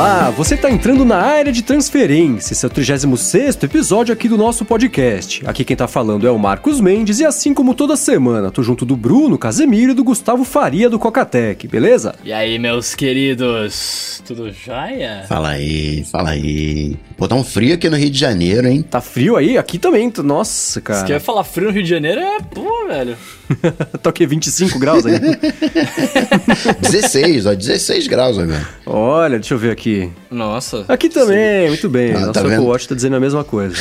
Olá, você está entrando na área de transferência. Esse é o 36 episódio aqui do nosso podcast. Aqui quem tá falando é o Marcos Mendes e assim como toda semana, tô junto do Bruno Casemiro e do Gustavo Faria do Cocatec, beleza? E aí, meus queridos, tudo jóia? Fala aí, fala aí. Pô, tá um frio aqui no Rio de Janeiro, hein? Tá frio aí? Aqui também. Nossa, cara. Se quer falar frio no Rio de Janeiro, é pô, velho. tá o quê? 25 graus aí? 16, ó, 16 graus agora. Olha, deixa eu ver aqui. Nossa. Aqui também, sim. muito bem. Ah, Nosso tá Apple Watch tá dizendo a mesma coisa.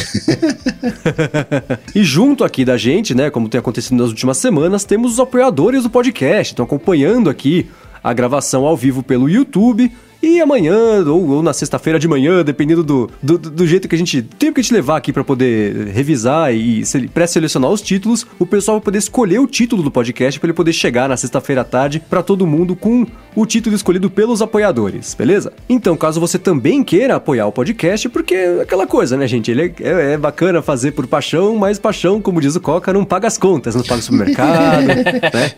e junto aqui da gente, né, como tem acontecido nas últimas semanas, temos os apoiadores do podcast. Estão acompanhando aqui a gravação ao vivo pelo YouTube e amanhã, ou, ou na sexta-feira de manhã, dependendo do, do, do, jeito que a gente. Tempo que a gente levar aqui para poder revisar e pré-selecionar os títulos, o pessoal vai poder escolher o título do podcast para ele poder chegar na sexta-feira à tarde para todo mundo com o título escolhido pelos apoiadores, beleza? Então, caso você também queira apoiar o podcast, porque é aquela coisa, né, gente? Ele é, é, é bacana fazer por paixão, mas paixão, como diz o Coca, não paga as contas, não paga o supermercado, né?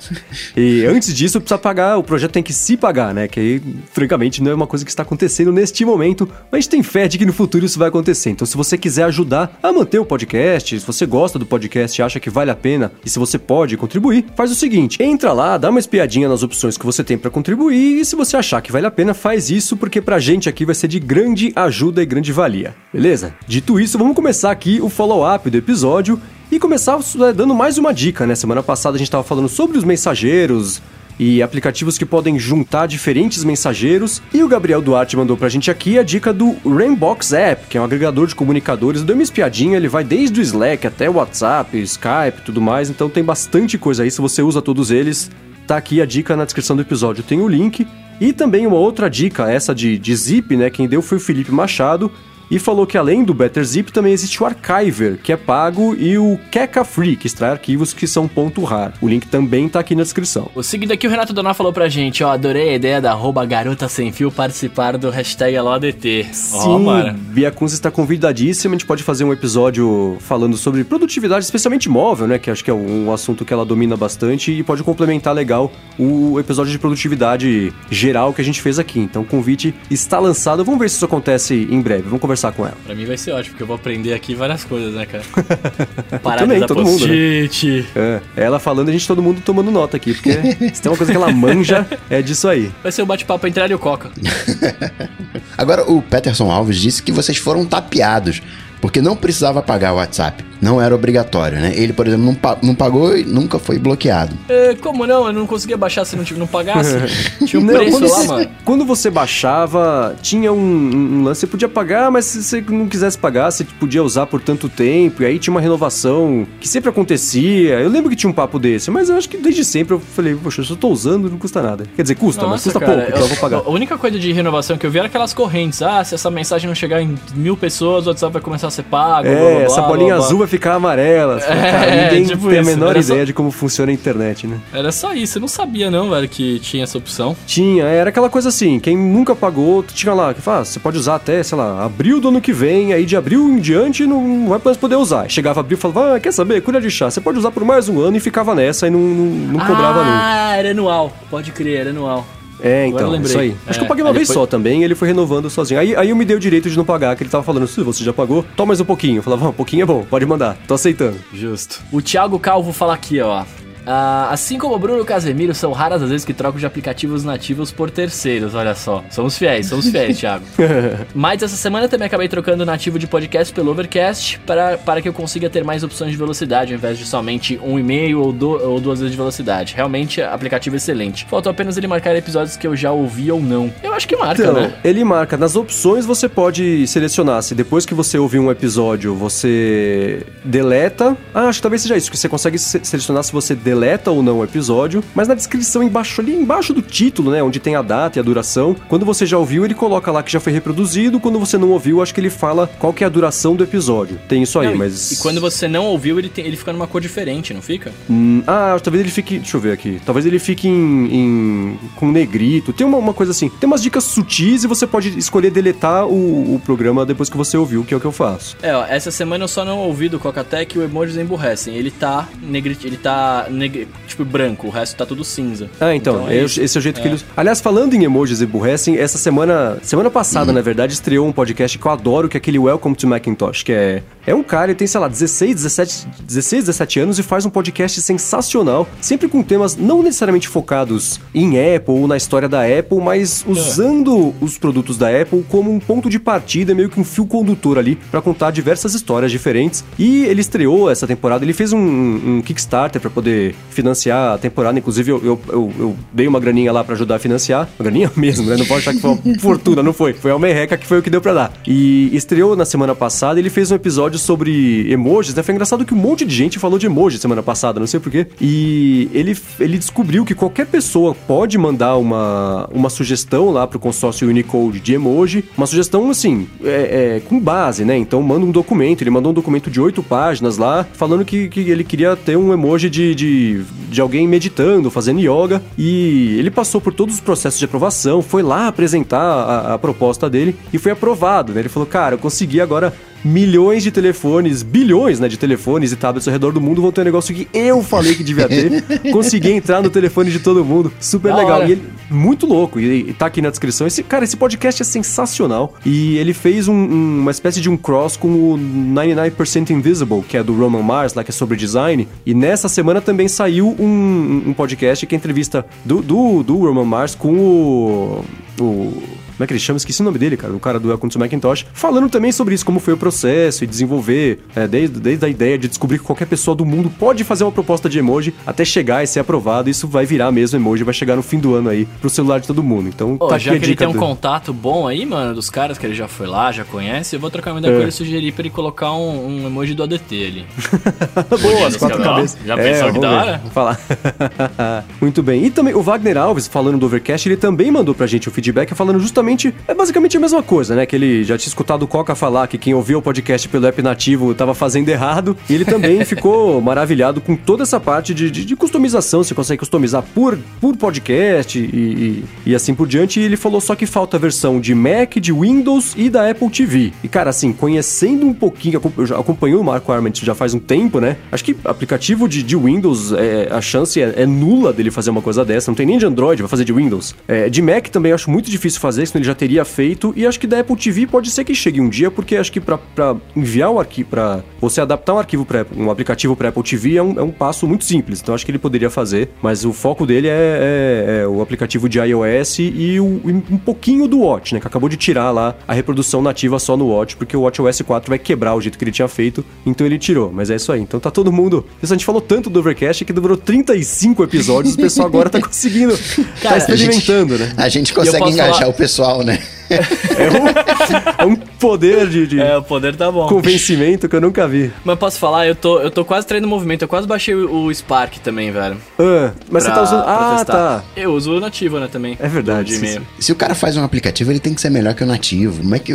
E antes disso, precisa pagar, o projeto tem que se pagar, né? Que aí, francamente, não é uma coisa que está acontecendo neste momento, mas a gente tem fé de que no futuro isso vai acontecer. Então, se você quiser ajudar a manter o podcast, se você gosta do podcast acha que vale a pena e se você pode contribuir, faz o seguinte: entra lá, dá uma espiadinha nas opções que você tem para contribuir e se você achar que vale a pena, faz isso porque pra gente aqui vai ser de grande ajuda e grande valia. Beleza? Dito isso, vamos começar aqui o follow-up do episódio e começar é, dando mais uma dica, né? Semana passada a gente estava falando sobre os mensageiros, e aplicativos que podem juntar diferentes mensageiros. E o Gabriel Duarte mandou pra gente aqui a dica do Rainbox App, que é um agregador de comunicadores. Deu uma espiadinha, ele vai desde o Slack até o WhatsApp, Skype tudo mais, então tem bastante coisa aí. Se você usa todos eles, tá aqui a dica na descrição do episódio, tem o link. E também uma outra dica, essa de, de zip, né? Quem deu foi o Felipe Machado e falou que além do BetterZip também existe o Archiver, que é pago, e o Keka Free, que extrai arquivos que são ponto .rar. O link também tá aqui na descrição. O seguinte aqui, o Renato Donar falou pra gente, ó, adorei a ideia da arroba garota sem fio participar do hashtag AloADT. Sim, oh, Bia Kunz está convidadíssima, a gente pode fazer um episódio falando sobre produtividade, especialmente móvel, né, que acho que é um assunto que ela domina bastante e pode complementar legal o episódio de produtividade geral que a gente fez aqui. Então o convite está lançado, vamos ver se isso acontece em breve, vamos conversar conversar com ela. Pra mim vai ser ótimo, porque eu vou aprender aqui várias coisas, né, cara? Parada Também, todo mundo, né? é, ela falando, a gente todo mundo tomando nota aqui, porque se tem uma coisa que ela manja, é disso aí. Vai ser o um bate-papo entre ela e o Coca. Agora, o Peterson Alves disse que vocês foram tapeados porque não precisava pagar o WhatsApp. Não era obrigatório, né? Ele, por exemplo, não, pa não pagou e nunca foi bloqueado. É, como não? Eu não conseguia baixar se não, não pagasse. tinha um não, preço lá, você, mano. Quando você baixava, tinha um, um, lance, você podia pagar, mas se você não quisesse pagar, você podia usar por tanto tempo, e aí tinha uma renovação que sempre acontecia. Eu lembro que tinha um papo desse, mas eu acho que desde sempre eu falei, poxa, se eu tô usando, não custa nada. Quer dizer, custa, Nossa, mas custa cara, pouco, então eu vou pagar. A única coisa de renovação que eu vi era aquelas correntes. Ah, se essa mensagem não chegar em mil pessoas, o WhatsApp vai começar a ser pago. É, blá, blá, essa bolinha blá, azul vai ficar amarela. É, cara, ninguém tipo tem a menor ideia só... de como funciona a internet, né? Era só isso, eu não sabia não, velho, que tinha essa opção. Tinha, era aquela coisa assim, quem nunca pagou, tinha lá, que fala, ah, você pode usar até, sei lá, abril do ano que vem, aí de abril em diante não vai mais poder usar. Chegava abril e falava, ah, quer saber, cuida de chá, você pode usar por mais um ano e ficava nessa e não, não, não cobrava ah, nunca. Ah, era anual, pode crer, era anual. É, então, isso aí. Acho que eu paguei uma vez foi... só também, ele foi renovando sozinho. Aí, aí eu me dei o direito de não pagar, que ele tava falando, se você já pagou, toma mais um pouquinho. Eu falava, um pouquinho é bom, pode mandar, tô aceitando. Justo. O Thiago Calvo fala aqui, ó. Uh, assim como o Bruno Casemiro, são raras as vezes que troco de aplicativos nativos por terceiros, olha só. Somos fiéis, somos fiéis, Thiago. Mas essa semana também acabei trocando o nativo de podcast pelo Overcast para, para que eu consiga ter mais opções de velocidade, ao invés de somente um e meio ou, do, ou duas vezes de velocidade. Realmente, aplicativo excelente. Faltou apenas ele marcar episódios que eu já ouvi ou não. Eu acho que marca, então, né? Ele marca. Nas opções você pode selecionar se depois que você ouvir um episódio você deleta. Ah, acho que talvez seja isso, que você consegue selecionar se você deleta deleta ou não o episódio, mas na descrição embaixo ali, embaixo do título, né, onde tem a data e a duração, quando você já ouviu, ele coloca lá que já foi reproduzido, quando você não ouviu, acho que ele fala qual que é a duração do episódio. Tem isso aí, não, mas... E, quando você não ouviu, ele, tem, ele fica numa cor diferente, não fica? Hum, ah, talvez ele fique... Deixa eu ver aqui. Talvez ele fique em... em com negrito. Tem uma, uma, coisa assim. Tem umas dicas sutis e você pode escolher deletar o, o programa depois que você ouviu, que é o que eu faço. É, ó, essa semana eu só não ouvi do Cocatec o Emojis Emburrecem. Ele tá negrito, ele tá neg- tipo branco, o resto tá tudo cinza. Ah, então, é é- isso. esse é o jeito que eles. Aliás, falando em emojis e burressem, essa semana. Semana passada, na verdade, estreou um podcast que eu adoro, que é aquele Welcome to Macintosh, que é. É um cara, ele tem, sei lá, 16, 17, 16, 17 anos e faz um podcast sensacional, sempre com temas não necessariamente focados em Apple ou na história da Apple, mas usando os produtos da Apple como um ponto de partida, meio que um fio condutor ali, pra contar diversas histórias diferentes. E ele estreou essa temporada, ele fez um, um Kickstarter pra poder financiar a temporada, inclusive eu, eu, eu- eu dei uma graninha lá pra ajudar a financiar, uma graninha mesmo, né? Não pode achar que foi uma fortuna, não foi. Foi a merreca que foi o que deu pra dar. E estreou na semana passada, ele fez um episódio sobre emojis, né? Foi engraçado que um monte de gente falou de emoji semana passada, não sei porquê. E ele, ele descobriu que qualquer pessoa pode mandar uma, uma sugestão lá pro consórcio Unicode de emoji, uma sugestão assim, é, é, com base, né? Então manda um documento, ele mandou um documento de oito páginas lá, falando que, que ele queria ter um emoji de, de, de alguém meditando, fazendo yoga, e ele passou por todos os processos de aprovação, foi lá apresentar a, a proposta dele e foi aprovado, né? Ele falou, cara, eu consegui agora milhões de telefones, bilhões, né, de telefones e tablets ao redor do mundo vão ter um negócio que eu falei que devia ter. Consegui entrar no telefone de todo mundo. Super Da legal. hora. E ele, muito louco. E, e tá aqui na descrição. Esse, cara, esse podcast é sensacional. E ele fez um- um- uma espécie de um cross com o 99% Invisible, que é do Roman Mars, lá que é sobre design. E nessa semana também saiu um, um podcast que é entrevista do, do, do Roman Mars com o. o como é que ele chama? Esqueci o nome dele, cara. O cara do Welcome to Macintosh. Falando também sobre isso, como foi o processo e desenvolver, é, desde, desde a ideia de descobrir que qualquer pessoa do mundo pode fazer uma proposta de emoji até chegar e ser aprovado. Isso vai virar mesmo emoji, vai chegar no fim do ano aí pro celular de todo mundo. Então Pô, tá já que ele tem um contato bom aí, mano, dos caras que ele já foi lá, já conhece, eu vou trocar uma ideia É. com ele e sugerir pra ele colocar um, um emoji do ADT ali. Boa, as quatro cabeças. Já pensou que da hora? Falar. Muito bem. E também o Wagner Alves, falando do Overcast, ele também mandou pra gente um feedback falando justamente. É basicamente a mesma coisa, né? Que ele já tinha escutado o Coca falar que quem ouviu o podcast pelo app nativo tava fazendo errado. E ele também ficou maravilhado com toda essa parte de, de, de customização. Você consegue customizar por, por podcast e, e, e assim por diante. E ele falou só que falta a versão de Mac, de Windows e da Apple TV. E cara, assim, conhecendo um pouquinho, eu já acompanhei o Marco Arment já faz um tempo, né? Acho que aplicativo de, de Windows, é, a chance é, é nula dele fazer uma coisa dessa. Não tem nem de Android, vai fazer de Windows. É, de Mac também acho muito difícil fazer, senão ele já teria feito. E acho que da Apple TV pode ser que chegue um dia, porque acho que pra, pra enviar o arquivo, pra você adaptar um arquivo para um aplicativo para Apple TV é um, é um passo muito simples. Então acho que ele poderia fazer, mas o foco dele é, é- é o aplicativo de iOS e o- um pouquinho do Watch, né? Que acabou de tirar lá a reprodução nativa só no Watch, porque o WatchOS 4 vai quebrar o jeito que ele tinha feito, então ele tirou. Mas é isso aí. Então tá todo mundo. A gente falou tanto do Overcast que demorou 35 episódios, o pessoal agora tá conseguindo. tá Cara, a gente- experimentando, né? A gente consegue engajar falar- o pessoal, né? É um, é um poder de, de É, o poder tá bom. convencimento que eu nunca vi. Mas posso falar, eu tô, eu tô quase treinando movimento, eu quase baixei o, o Spark também, velho. Ah, mas pra- você tá usando. Ah, testar. tá. Eu uso o nativo, né, também. É verdade. Sim. Se o cara faz um aplicativo, ele tem que ser melhor que o nativo. Como é que.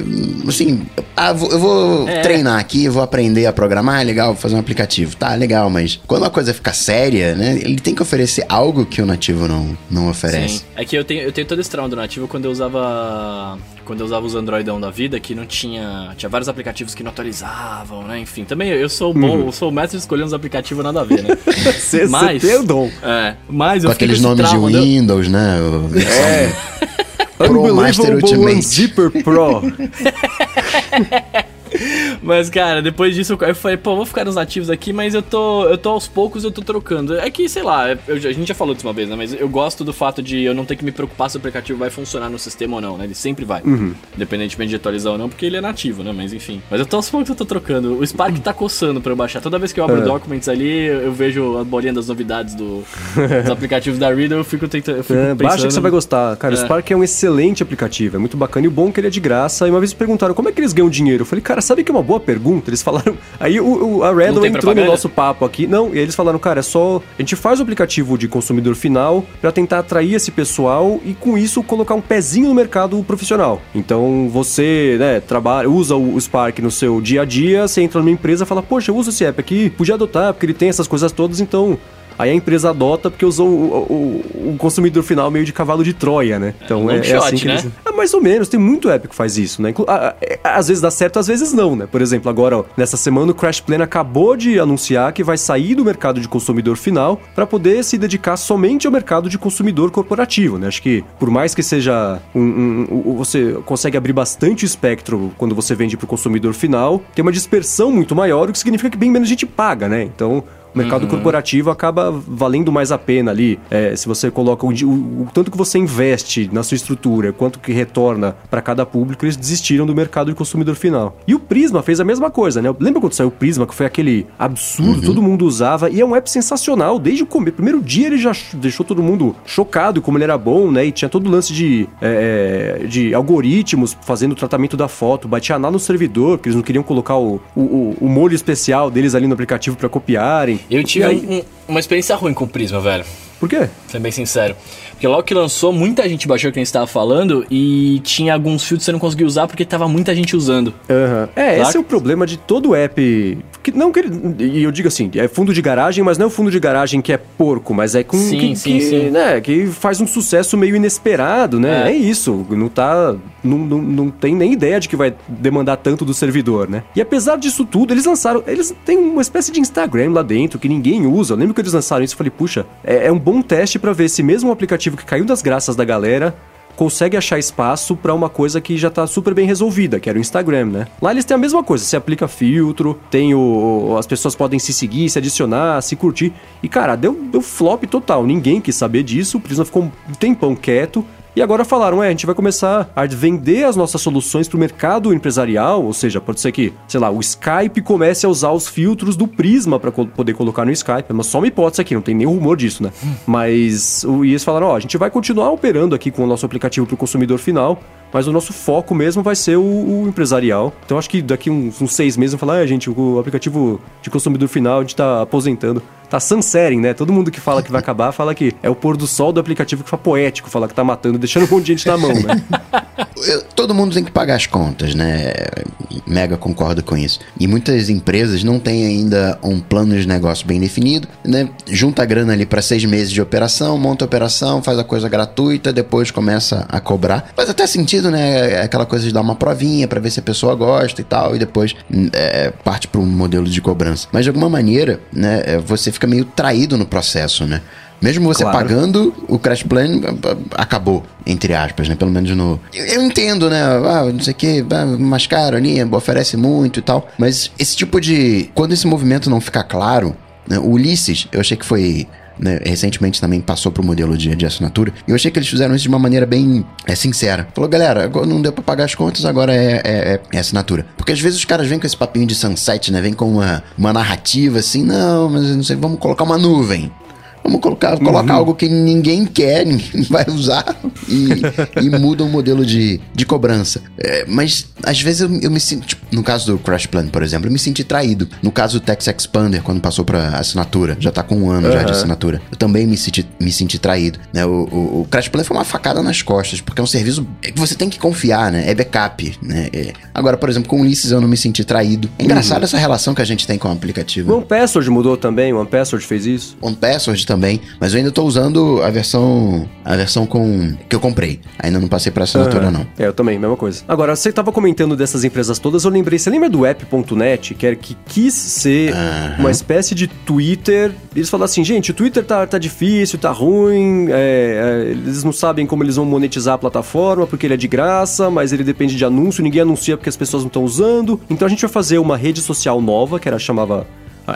Assim, ah, eu vou É. treinar aqui, vou aprender a programar, legal, vou fazer um aplicativo. Tá, legal, mas quando a coisa fica séria, né? Ele tem que oferecer algo que o nativo não, não oferece. Sim. É que eu tenho, eu tenho todo esse trauma do nativo quando eu usava. Quando eu usava os Androidão da vida, que não tinha. Tinha vários aplicativos que não atualizavam, né? Enfim, também eu sou bom, Uhum. eu sou o mestre de escolher uns aplicativos nada a ver, né? Você Mas- tem o dom. é. Mas eu Com fiquei aqueles nomes de trauma, né? Windows, né? O- É. Pro Master Ultimate. Unzipper Pro. Mas, cara, depois disso eu falei, pô, vou ficar nos nativos aqui, mas eu tô, eu tô aos poucos, eu tô trocando. É que, sei lá, eu já- a gente já falou disso uma vez, né? Mas eu gosto do fato de eu não ter que me preocupar se o aplicativo vai funcionar no sistema ou não, né? Ele sempre vai. Independentemente de atualizar ou não, porque ele é nativo, né? Mas enfim. Mas eu tô aos poucos, eu tô trocando. O Spark tá coçando pra eu baixar. Toda vez que eu abro É. Documents ali, eu eu vejo a bolinha das novidades do, dos aplicativos da Reader, eu fico tentando. Eu fico É, baixa que você vai gostar. Cara, o É. Spark é um excelente aplicativo, é muito bacana. E o bom é que ele é de graça. E uma vez me perguntaram como é que eles ganham dinheiro. Eu falei, cara, sabe que é uma boa pergunta? Eles falaram. Aí o, o- a Redon tem entrou no propaganda? nosso papo aqui. Não, e eles falaram, cara, é só. A gente faz o aplicativo de consumidor final pra tentar atrair esse pessoal e com isso colocar um pezinho no mercado profissional. Então você, né, trabalha, usa o Spark no seu dia a dia, você entra numa empresa e fala, poxa, eu uso esse app aqui, podia adotar, porque ele tem essas coisas todas, então aí a empresa adota porque usou o, o, o consumidor final meio de cavalo de Troia, né? Então é, é, é assim que né? eles... É mais ou menos, tem muito app que faz isso, né? Às vezes dá certo, às vezes não, né? Por exemplo, agora, ó, nessa semana o Crash Plan acabou de anunciar que vai sair do mercado de consumidor final para poder se dedicar somente ao mercado de consumidor corporativo, né? Acho que por mais que seja um, um, um você consegue abrir bastante espectro quando você vende para o consumidor final, tem uma dispersão muito maior, o que significa que bem menos gente paga, né? Então, o mercado uhum. corporativo acaba valendo mais a pena ali. É, se você coloca o, o, o, tanto que você investe na sua estrutura, quanto que retorna para cada público, eles desistiram do mercado de consumidor final. E o Prisma fez a mesma coisa, né? Lembra quando saiu o Prisma, que foi aquele absurdo, uhum. todo mundo usava, e é um app sensacional. Desde o começo, primeiro dia ele já deixou todo mundo chocado como ele era bom, né? E tinha todo o lance de, é, é de algoritmos fazendo o tratamento da foto, batia lá no servidor, porque eles não queriam colocar o, o, o molho especial deles ali no aplicativo para copiarem. Eu tive um, uma experiência ruim com o Prisma, velho. Por quê? Sendo bem sincero. Porque logo que lançou, muita gente baixou quem estava falando e tinha alguns filtros que você não conseguia usar porque tava muita gente usando. Uhum. É, esse é o problema de todo app. Que, não que E eu digo assim, é fundo de garagem, mas não é o fundo de garagem que é porco, mas é com. Sim, que, sim, que, sim. Né, que faz um sucesso meio inesperado, né? É, é isso. Não tá. Não, não, não tem nem ideia de que vai demandar tanto do servidor, né? E apesar disso tudo, eles lançaram. Eles têm uma espécie de Instagram lá dentro que ninguém usa. Eu lembro que eles lançaram isso e falei, puxa, é, é um bom teste para ver se mesmo um aplicativo que caiu das graças da galera consegue achar espaço para uma coisa que já tá super bem resolvida, que era o Instagram, né? Lá eles têm a mesma coisa, você aplica filtro, tem o. As pessoas podem se seguir, se adicionar, se curtir. E, cara, deu, deu flop total. Ninguém quis saber disso, o Prisma ficou um tempão quieto. E agora falaram, é, a gente vai começar a vender as nossas soluções para o mercado empresarial, ou seja, pode ser que, sei lá, o Skype comece a usar os filtros do Prisma para co poder colocar no Skype. Mas só uma hipótese aqui, não tem nenhum rumor disso, né? Hum. Mas o, e eles falaram, ó, a gente vai continuar operando aqui com o nosso aplicativo para o consumidor final, mas o nosso foco mesmo vai ser o, o empresarial. Então acho que daqui uns, uns seis meses vão falar, ah, gente, o aplicativo de consumidor final a gente está aposentando tá sunsetting, né? Todo mundo que fala que vai acabar fala que é o pôr do sol do aplicativo que foi poético, fala que tá matando, deixando um monte de gente na mão, né? Todo mundo tem que pagar as contas, né? Mega concordo com isso. E muitas empresas não têm ainda um plano de negócio bem definido, né? Junta a grana ali para seis meses de operação, monta a operação, faz a coisa gratuita, depois começa a cobrar. Faz até sentido, né? É aquela coisa de dar uma provinha para ver se a pessoa gosta e tal, e depois é, parte para um modelo de cobrança. Mas de alguma maneira, né? Você fica meio traído no processo, né? Mesmo você claro. pagando, o Crash Plan acabou, entre aspas, né? Pelo menos no. Eu entendo, né? Ah, não sei o que, ah, mais caro ali, oferece muito e tal. Mas esse tipo de. Quando esse movimento não ficar claro, né? o Ulisses, eu achei que foi. Né, recentemente também passou pro modelo de, de assinatura. E eu achei que eles fizeram isso de uma maneira bem é, sincera. Falou, galera, não deu pra pagar as contas, agora é, é, é, assinatura. Porque às vezes os caras vêm com esse papinho de sunset, né? Vem com uma, uma narrativa assim, não, mas não sei, vamos colocar uma nuvem. Vamos colocar, colocar uhum. algo que ninguém quer, ninguém vai usar e, e muda o modelo de, de cobrança. É, mas às vezes eu, eu me sinto, tipo, no caso do Crash Plan, por exemplo, eu me senti traído. No caso do Tex Expander, quando passou para assinatura, já tá com um ano uhum. já de assinatura, eu também me senti, me senti traído. Né? O, o, o, Crash Plan foi uma facada nas costas, porque é um serviço que você tem que confiar, né? É backup, né? É. Agora, por exemplo, com o Ulysses eu não me senti traído. É engraçado uhum. essa relação que a gente tem com o aplicativo. O One Password mudou também, o One Password fez isso. One Password também também, mas eu ainda tô usando a versão a versão com que eu comprei. Ainda não passei para assinatura uhum. não. É, eu também, mesma coisa. Agora, você tava comentando dessas empresas todas, eu lembrei, você lembra do app.net, que era que quis ser uhum. uma espécie de Twitter. Eles falaram assim, gente, o Twitter tá, tá difícil, tá ruim, é, é, eles não sabem como eles vão monetizar a plataforma, porque ele é de graça, mas ele depende de anúncio, ninguém anuncia porque as pessoas não estão usando. Então a gente vai fazer uma rede social nova, que era chamava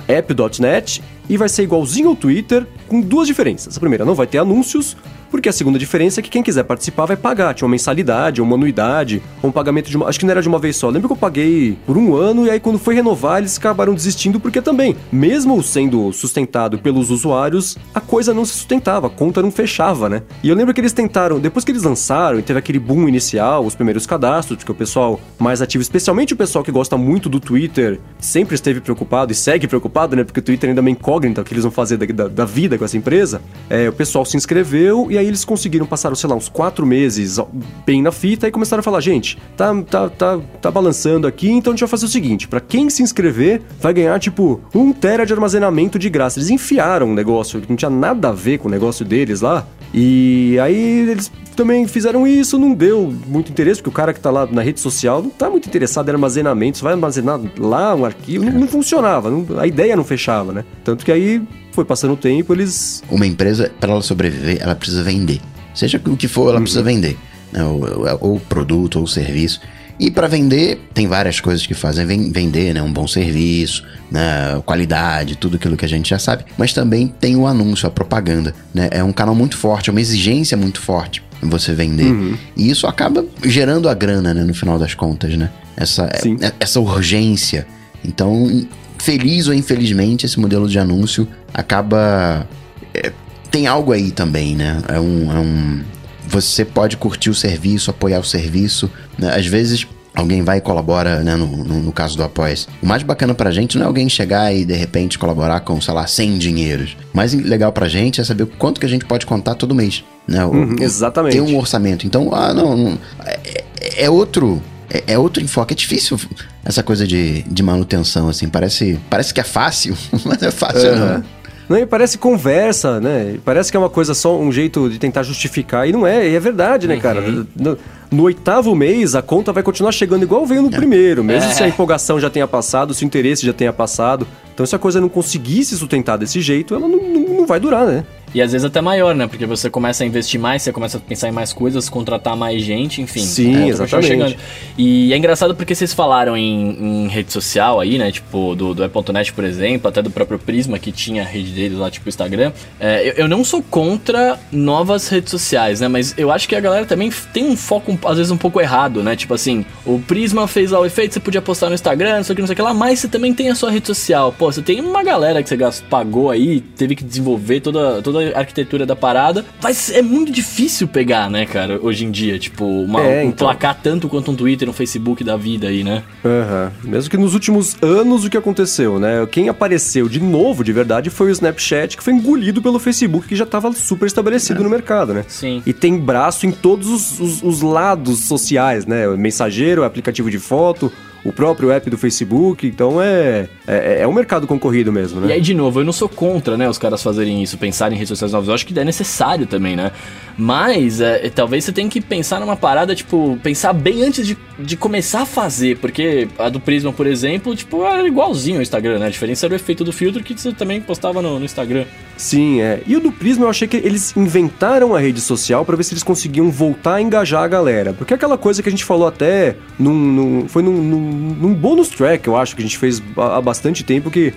app.net e vai ser igualzinho ao Twitter, com duas diferenças. A primeira, não vai ter anúncios, porque a segunda diferença é que quem quiser participar vai pagar. Tinha uma mensalidade, uma anuidade, um pagamento de uma. Acho que não era de uma vez só. Lembro que eu paguei por um ano e aí quando foi renovar eles acabaram desistindo porque também, mesmo sendo sustentado pelos usuários, a coisa não se sustentava, a conta não fechava, né? E eu lembro que eles tentaram, depois que eles lançaram e teve aquele boom inicial, os primeiros cadastros, porque o pessoal mais ativo, especialmente o pessoal que gosta muito do Twitter, sempre esteve preocupado e segue preocupado, né? Porque o Twitter ainda é uma incógnita o que eles vão fazer da, da, da vida com essa empresa. É, o pessoal se inscreveu e aí eles conseguiram passar, sei lá, uns quatro meses bem na fita e começaram a falar, gente, tá, tá, tá, tá balançando aqui, então a gente vai fazer o seguinte, para quem se inscrever vai ganhar, tipo, um tera de armazenamento de graça. Eles enfiaram um negócio que não tinha nada a ver com o negócio deles lá, e aí eles também fizeram isso, não deu muito interesse, porque o cara que tá lá na rede social não tá muito interessado em armazenamento, você vai armazenar lá um arquivo, não, não funcionava, não, a ideia não fechava, né? Tanto que aí foi passando o tempo, eles. Uma empresa, para ela sobreviver, ela precisa vender. Seja o que for, ela uhum. precisa vender. Né? Ou, ou produto, ou serviço. E para vender, tem várias coisas que fazem vender, né? Um bom serviço, né? qualidade, tudo aquilo que a gente já sabe. Mas também tem o anúncio, a propaganda, né? É um canal muito forte, é uma exigência muito forte você vender. Uhum. E isso acaba gerando a grana, né? No final das contas, né? Essa, é, essa urgência. Então, feliz ou infelizmente, esse modelo de anúncio acaba. É, tem algo aí também, né? É um, é um. Você pode curtir o serviço, apoiar o serviço. Né? Às vezes alguém vai e colabora, né, no, no, no caso do apoia -se. O mais bacana pra gente não é alguém chegar e de repente colaborar com, sei lá, 100 dinheiros. O mais legal pra gente é saber quanto que a gente pode contar todo mês. Né? Uhum, exatamente. Tem um orçamento. Então, ah, não, não é, é, outro é, é, outro enfoque. É difícil essa coisa de, de manutenção, assim. Parece, parece que é fácil, mas não é fácil, uhum. não. Não, e parece conversa, né? Parece que é uma coisa só, um jeito de tentar justificar. E não é, e é verdade, né, uhum. cara? No, no, oitavo mês, a conta vai continuar chegando igual veio no é. primeiro, mesmo é. se a empolgação já tenha passado, se o interesse já tenha passado. Então, se a coisa não conseguir se sustentar desse jeito, ela não, não, não vai durar, né? E às vezes até maior, né? Porque você começa a investir mais, você começa a pensar em mais coisas, contratar mais gente, enfim. Sim, é, exatamente. E é engraçado porque vocês falaram em, em rede social aí, né? Tipo, do, do Apple.net, por exemplo, até do próprio Prisma, que tinha a rede deles lá, tipo Instagram. É, eu, eu, não sou contra novas redes sociais, né? Mas eu acho que a galera também tem um foco, às vezes, um pouco errado, né? Tipo assim, o Prisma fez lá o efeito, você podia postar no Instagram, não sei o que, não sei o que lá, mas você também tem a sua rede social. Pô, você tem uma galera que você pagou aí, teve que desenvolver toda, toda a arquitetura da parada. Mas é muito difícil pegar, né, cara, hoje em dia. Tipo, uma, é, então... um placar tanto quanto um Twitter, um Facebook da vida aí, né? Uhum. Mesmo que nos últimos anos o que aconteceu, né? Quem apareceu de novo, de verdade, foi o Snapchat, que foi engolido pelo Facebook, que já estava super estabelecido é. no mercado, né? Sim. E tem braço em todos os, os, os lados sociais, né? Mensageiro, aplicativo de foto, o próprio app do Facebook, então é, é, é um mercado concorrido mesmo, né? E aí, de novo, eu não sou contra, né, os caras fazerem isso, pensarem em redes sociais novas, eu acho que é necessário também, né? Mas é, talvez você tenha que pensar numa parada, tipo, pensar bem antes de, de começar a fazer, porque a do Prisma, por exemplo, tipo, era igualzinho ao Instagram, né? A diferença era o efeito do filtro que você também postava no, no Instagram. Sim, é. E o do Prisma eu achei que eles inventaram a rede social para ver se eles conseguiam voltar a engajar a galera. Porque é aquela coisa que a gente falou até num, num foi num, num, num bônus track, eu acho, que a gente fez há bastante tempo, que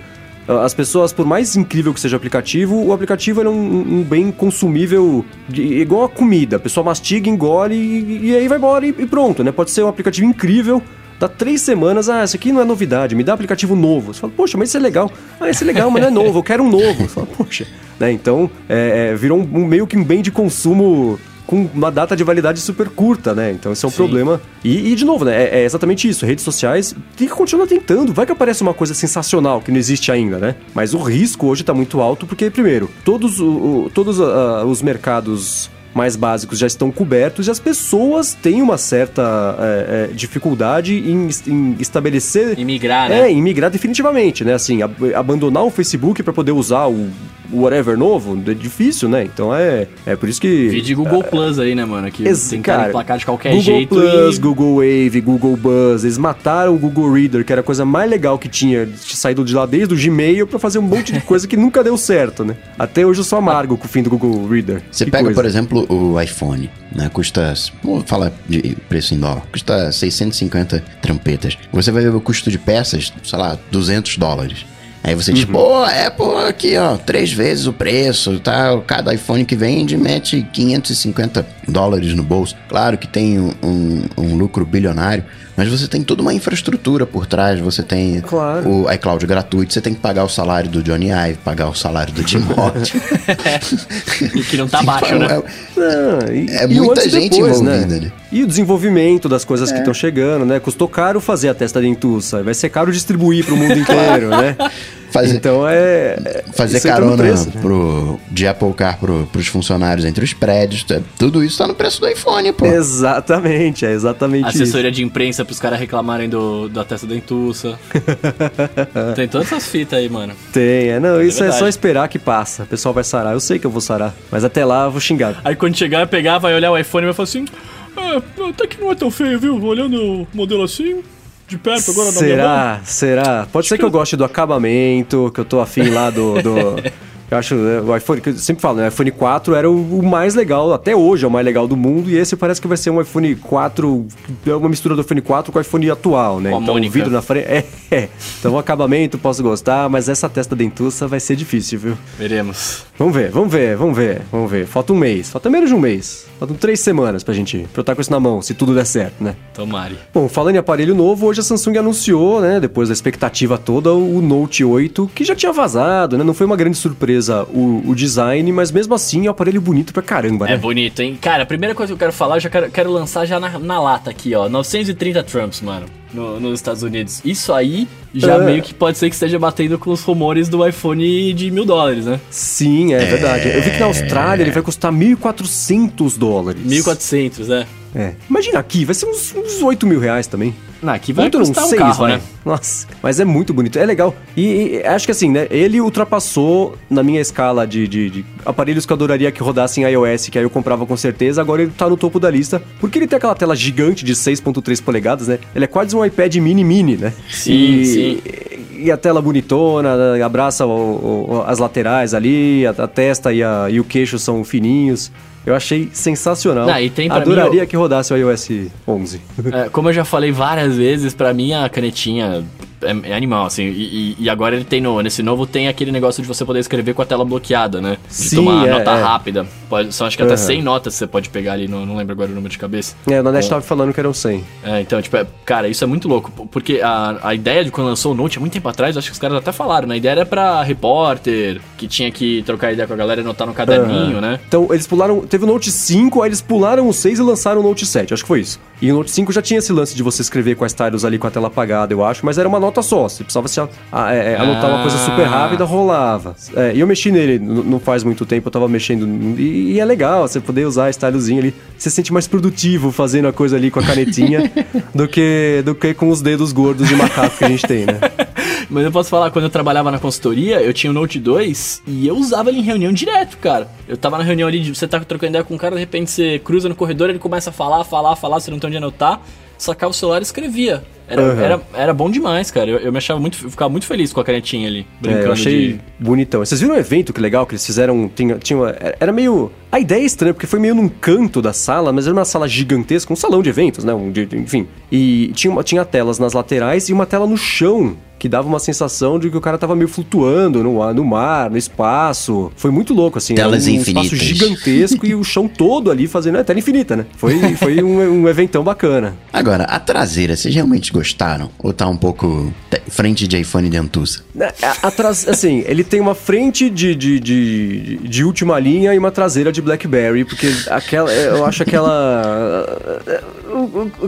ah, as pessoas, por mais incrível que seja o aplicativo, o aplicativo é um, um bem consumível igual a comida. A pessoa mastiga, engole e, e aí vai embora e, e, pronto, né? Pode ser um aplicativo incrível. Dá três semanas, ah, isso aqui não é novidade, me dá aplicativo novo. Você fala, poxa, mas isso é legal. Ah, esse é legal, mas não é novo, eu quero um novo. Você fala, poxa. Né? Então, é, é, virou um, um meio que um bem de consumo com uma data de validade super curta, né? Então esse é um Sim. problema. E, e, de novo, né? É, é, exatamente isso. Redes sociais tem que continuar tentando. Vai que aparece uma coisa sensacional que não existe ainda, né? Mas o risco hoje tá muito alto porque, primeiro, todos, o, o todos uh, os mercados mais básicos já estão cobertos e as pessoas têm uma certa é, é, dificuldade em, em estabelecer. Imigrar, né? É, imigrar definitivamente, né? Assim, ab abandonar o Facebook para poder usar o whatever novo, é difícil, né? Então é, é por isso que. Vídeo Google é, Plus aí, né, mano? Que esse, cara, emplacar de qualquer Google jeito. Google Plus, e... Google Wave, Google Buzz, eles mataram o Google Reader, que era a coisa mais legal que tinha saído de lá desde o Gmail para fazer um monte de coisa que nunca deu certo, né? Até hoje eu sou amargo com o fim do Google Reader. Você que pega, coisa. por exemplo, o iPhone, né? Custa, vou falar de preço em dólar, custa 650 trampetas. Você vai ver o custo de peças, sei lá, 200 dólares. Aí você diz, uhum. pô, Apple aqui, ó, três vezes o preço, tá? Cada iPhone que vende mete 550 dólares no bolso. Claro que tem um, um, um lucro bilionário, mas você tem toda uma infraestrutura por trás, você tem claro. o iCloud gratuito, você tem que pagar o salário do Johnny Ive, pagar o salário do Timóteo. e que não tá baixo, né? Não, e, é muita gente depois, envolvida, né? né? E o desenvolvimento das coisas é. que estão chegando, né? Custou caro fazer a testa dentuça, vai ser caro distribuir para o mundo inteiro, né? Fazer- Então é. Fazer isso no carona preço, né? pro, de Apple Car pro, pros funcionários entre os prédios. tá- Tudo isso tá no preço do iPhone, pô. Exatamente, é exatamente isso. Assessoria de imprensa pros caras reclamarem do, da testa dentuça. Tem todas essas fitas aí, mano. Tem, é, não, isso é só esperar que passa. O pessoal vai sarar. Eu sei que eu vou sarar, mas até lá eu vou xingar. Aí quando chegar, pegar, vai olhar o iPhone e vai falar assim: Ah, até que não é tão feio, viu? Olhando o modelo assim, de perto agora mão. Será? Será? Pode ser que eu goste do acabamento, que eu tô afim lá do. do- eu acho né, o iPhone, que eu sempre falo, né? O iPhone 4 era o, o mais legal, até hoje é o mais legal do mundo, e esse parece que vai ser um iPhone 4, é uma mistura do iPhone 4 com o iPhone atual, né? Com a então o Mônica. vidro na frente. É, é. Então o acabamento posso gostar, mas essa testa dentuça vai ser difícil, viu? Veremos. Vamos ver, vamos ver, vamos ver, vamos ver. Falta um mês, falta menos de um mês. Faltam três semanas pra gente, pra eu estar com isso na mão, se tudo der certo, né? Tomare. Bom, falando em aparelho novo, hoje a Samsung anunciou, né, depois da expectativa toda, o Note 8, que já tinha vazado, né? Não foi uma grande surpresa o, o design, mas mesmo assim é um aparelho bonito pra caramba, né? É bonito, hein? Cara, a primeira coisa que eu quero falar, eu já quero, quero lançar já na, na lata aqui, ó. 930 Trumps, mano, no- nos Estados Unidos. Isso aí já É. meio que pode ser que esteja batendo com os rumores do iPhone de mil dólares, né? Sim, é, verdade. Eu vi que na Austrália ele vai custar 1.400 dólares. 1400, né? É. Imagina aqui, vai ser uns, uns 8 mil reais também. Não, aqui vai custar um seis, carro, vai. né? Nossa, mas é muito bonito, é legal. E, e acho que assim, né? Ele ultrapassou na minha escala de, de- de aparelhos que eu adoraria que rodassem iOS, que aí eu comprava com certeza. Agora ele tá no topo da lista, porque ele tem aquela tela gigante de 6.3 polegadas, né? Ele é quase um iPad mini mini, né? Sim, e, sim. E a tela bonitona, né, abraça o- o- as laterais ali, a, a testa e, a- e o queixo são fininhos. Eu achei sensacional. Não, e tem pra mim Adoraria o- que rodasse o iOS 11. É, como eu já falei várias vezes, pra mim a canetinha é, é animal, assim. E, e- agora ele tem no. Nesse novo tem aquele negócio de você poder escrever com a tela bloqueada, né? De Sim, tomar é, nota é. rápida. Pode, são acho que até Aham. 100 notas você pode pegar ali, não, não lembro agora o número de cabeça. É, na net tava falando que eram 100. É, então, tipo, é- cara, isso é muito louco. Porque a, a ideia de quando lançou o Note, há muito tempo atrás, acho que os caras até falaram, né? A ideia era pra repórter, que tinha que trocar ideia com a galera e anotar no caderninho, né? Então, eles pularam. Teve o Note 5, aí eles pularam o 6 e lançaram o Note 7. Acho que foi isso. E o Note 5 já tinha esse lance de você escrever com a stylus ali com a tela apagada, eu acho, mas era uma nota só. Você precisava se, é, é, anotar uma coisa super rápida, rolava. É, e eu mexi nele não faz muito tempo, eu tava mexendo. E, e é legal você poder usar a stylusinha ali. Você se sente mais produtivo fazendo a coisa ali com a canetinha do, que, do que com os dedos gordos de macaco que a gente tem, né? Mas eu posso falar, quando eu trabalhava na consultoria, eu tinha o Note 2 e eu usava ele em reunião direto, cara. Eu tava na reunião ali, de- você tá trocando ideia com um cara, de repente você cruza no corredor, ele começa a falar, falar, falar, você não tem onde anotar, sacava o celular e escrevia. Era, Aham. era, era bom demais, cara. Eu, eu me achava muito, eu ficava muito feliz com a canetinha ali, É, brincando eu achei de... bonitão. Vocês viram o evento que legal que eles fizeram? Tinha, tinha uma- era meio. A ideia é estranha, porque foi meio num canto da sala, mas era uma sala gigantesca, um salão de eventos, né? Um, de- enfim. E tinha, tinha telas nas laterais e uma tela no chão. Que dava uma sensação de que o cara tava meio flutuando no, ar- no mar, no espaço. Foi muito louco, assim. Telas um infinitas. espaço gigantesco e o chão todo ali fazendo. É tela infinita, né? Foi, foi um, um eventão bacana. Agora, a traseira, vocês realmente gostaram? Ou tá um pouco frente de iPhone dentuça? Né, a- Atrás, assim, ele tem uma frente de, de, de, de última linha e uma traseira de BlackBerry, porque aquela, eu acho aquela.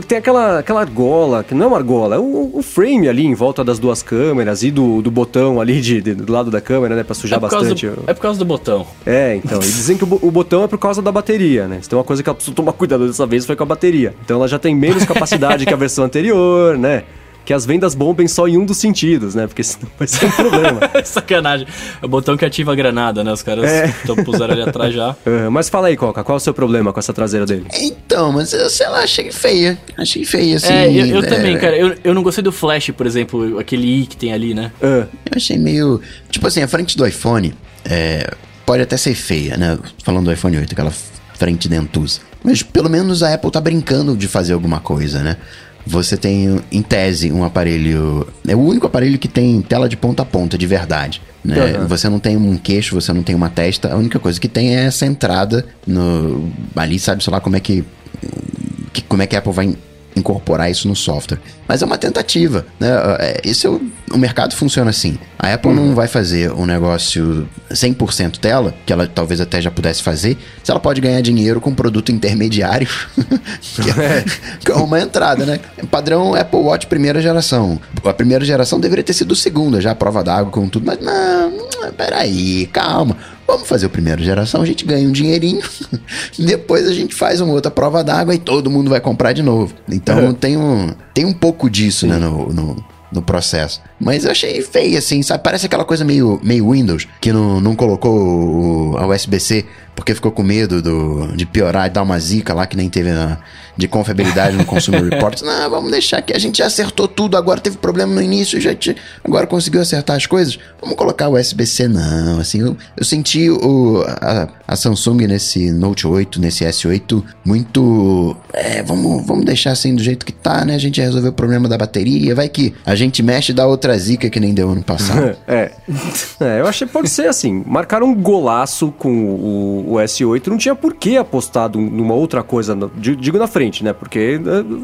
Tem aquela, aquela argola, que não é uma argola, é o, o frame ali em volta das duas câmeras e do, do botão ali de, de- do lado da câmera, né, pra sujar É bastante. do, é por causa do botão. É, então. E dizem que o, o botão é por causa da bateria, né? Se tem uma coisa que ela precisou tomar cuidado dessa vez foi com a bateria. Então ela já tem menos capacidade que a versão anterior, né? Que as vendas bombem só em um dos sentidos, né? Porque senão vai ser um problema. Sacanagem. É o botão que ativa a granada, né? Os caras É. estão puseram ali atrás já. Ah, mas fala aí, Coca, qual é o seu problema com essa traseira dele? Então, mas eu sei lá, achei feia. Achei feia, assim. é, eu, eu é, também, cara. Eu, eu não gostei do flash, por exemplo, aquele i que tem ali, né? Ah, Eu achei meio. Tipo assim, a frente do iPhone é, pode até ser feia, né? Falando do iPhone 8, aquela frente dentuça. Mas pelo menos a Apple tá brincando de fazer alguma coisa, né? Você tem, em tese, um aparelho. É o único aparelho que tem tela de ponta a ponta, de verdade. Né? Aham. Você não tem um queixo, você não tem uma testa. A única coisa que tem é essa entrada no. Ali, sabe, sei lá como é que. que como é que a Apple vai incorporar isso no software. Mas é uma tentativa, né? É, Isso eu o mercado funciona assim. A Apple não vai fazer um negócio 100% tela, que ela talvez até já pudesse fazer, se ela pode ganhar dinheiro com um produto intermediário, que, é, que é uma entrada, né? Padrão Apple Watch primeira geração. A primeira geração deveria ter sido segunda, já a prova d'água com tudo, mas não, peraí, calma. Vamos fazer o primeiro geração, a gente ganha um dinheirinho, depois a gente faz uma outra prova d'água e todo mundo vai comprar de novo. Então tem, um, tem um pouco disso né, no, no, no processo. Mas eu achei feio, assim, sabe? Parece aquela coisa meio, meio Windows, que não, não colocou o, a USB-C porque ficou com medo do, de piorar e dar uma zica lá que nem teve na, de confiabilidade no Consumer Reports. Não, vamos deixar que a gente já acertou tudo, agora teve problema no início, já te, agora conseguiu acertar as coisas. Vamos colocar o USB-C, não. Assim, eu, eu senti o, a, a, Samsung nesse Note 8, nesse S8, muito. É, vamos, vamos deixar assim do jeito que tá, né? A gente resolveu o problema da bateria. Vai que a gente mexe e dá outra zica que nem deu ano passado. é. é. Eu achei que pode ser assim. Marcaram um golaço com o o S8 não tinha por que apostar numa outra coisa, digo na frente, né? Porque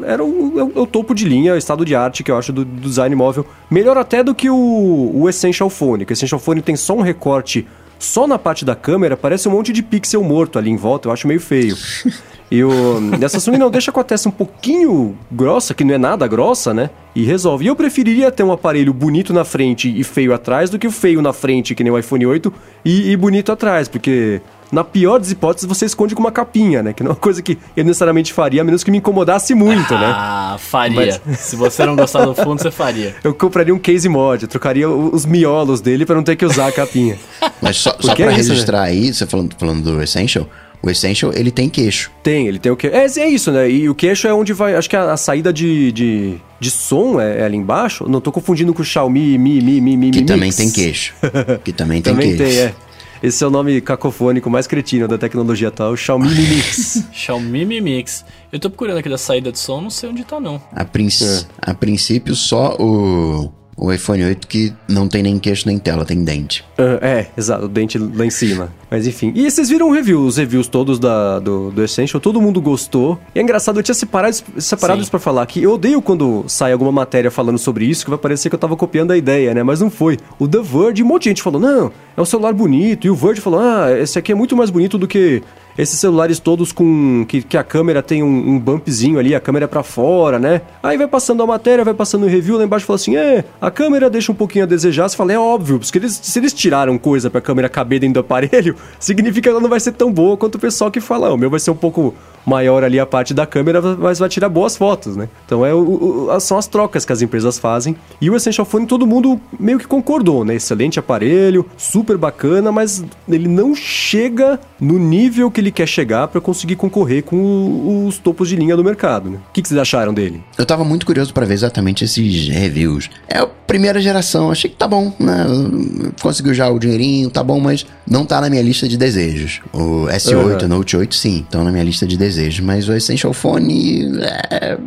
é, era o, é o topo de linha, o estado de arte que eu acho do, do design móvel. Melhor até do que o, o Essential Phone, que o Essential Phone tem só um recorte só na parte da câmera, parece um monte de pixel morto ali em volta, eu acho meio feio. E o a Samsung não deixa com a testa um pouquinho grossa, que não é nada grossa, né? E resolve. E eu preferiria ter um aparelho bonito na frente e feio atrás do que o feio na frente, que nem o iPhone 8, e, e bonito atrás, porque na pior das hipóteses, você esconde com uma capinha, né? Que não é uma coisa que eu necessariamente faria, a menos que me incomodasse muito, né? Ah, faria. Mas... Se você não gostar do fundo, você faria. Eu compraria um case mod, eu trocaria os miolos dele para não ter que usar a capinha. Mas só, só pra é isso, registrar né? aí, você falando, falando do Essential, o Essential, ele tem queixo. Tem, ele tem o queixo. É, é isso, né? E o queixo é onde vai. Acho que a, a saída de, de, de, som é, é, ali embaixo. Não tô confundindo com o Xiaomi Mi Mi Mi Mi Que Mi também tem queixo. que também tem também queixo. Também tem, é. Esse é o nome cacofônico mais cretino da tecnologia atual, Xiaomi Mi Mix. Xiaomi Mi Mix. Eu tô procurando aqui da saída de som, não sei onde tá não. A, princ... é. a princípio só o o iPhone 8 que não tem nem queixo nem tela, tem dente. Uh, é, exato, o dente lá em cima. Mas enfim. E vocês viram o review, os reviews todos da, do, do Essential, todo mundo gostou. E é engraçado, eu tinha separado, separado isso pra falar que eu odeio quando sai alguma matéria falando sobre isso, que vai parecer que eu tava copiando a ideia, né? Mas não foi. O The Verge, um monte de gente falou, não, é um celular bonito. E o Verge falou, ah, esse aqui é muito mais bonito do que esses celulares todos com que, que a câmera tem um, um bumpzinho ali, a câmera é para fora, né? Aí vai passando a matéria, vai passando o review, lá embaixo fala assim: é, a câmera deixa um pouquinho a desejar. Você fala, é óbvio, porque eles, se eles tiraram coisa pra câmera caber dentro do aparelho, significa que ela não vai ser tão boa quanto o pessoal que fala, o meu vai ser um pouco maior ali a parte da câmera, mas vai tirar boas fotos, né? Então é o, o, são as trocas que as empresas fazem. E o Essential Phone todo mundo meio que concordou, né? Excelente aparelho, super bacana, mas ele não chega no nível que ele quer chegar para conseguir concorrer com os topos de linha do mercado, né? O que, que vocês acharam dele? Eu tava muito curioso para ver exatamente esses reviews. É a primeira geração, achei que tá bom, né? Conseguiu já o dinheirinho, tá bom, mas não tá na minha lista de desejos. O S8, uhum. Note 8, sim, estão na minha lista de desejos desejo, mas o Essential Phone. É...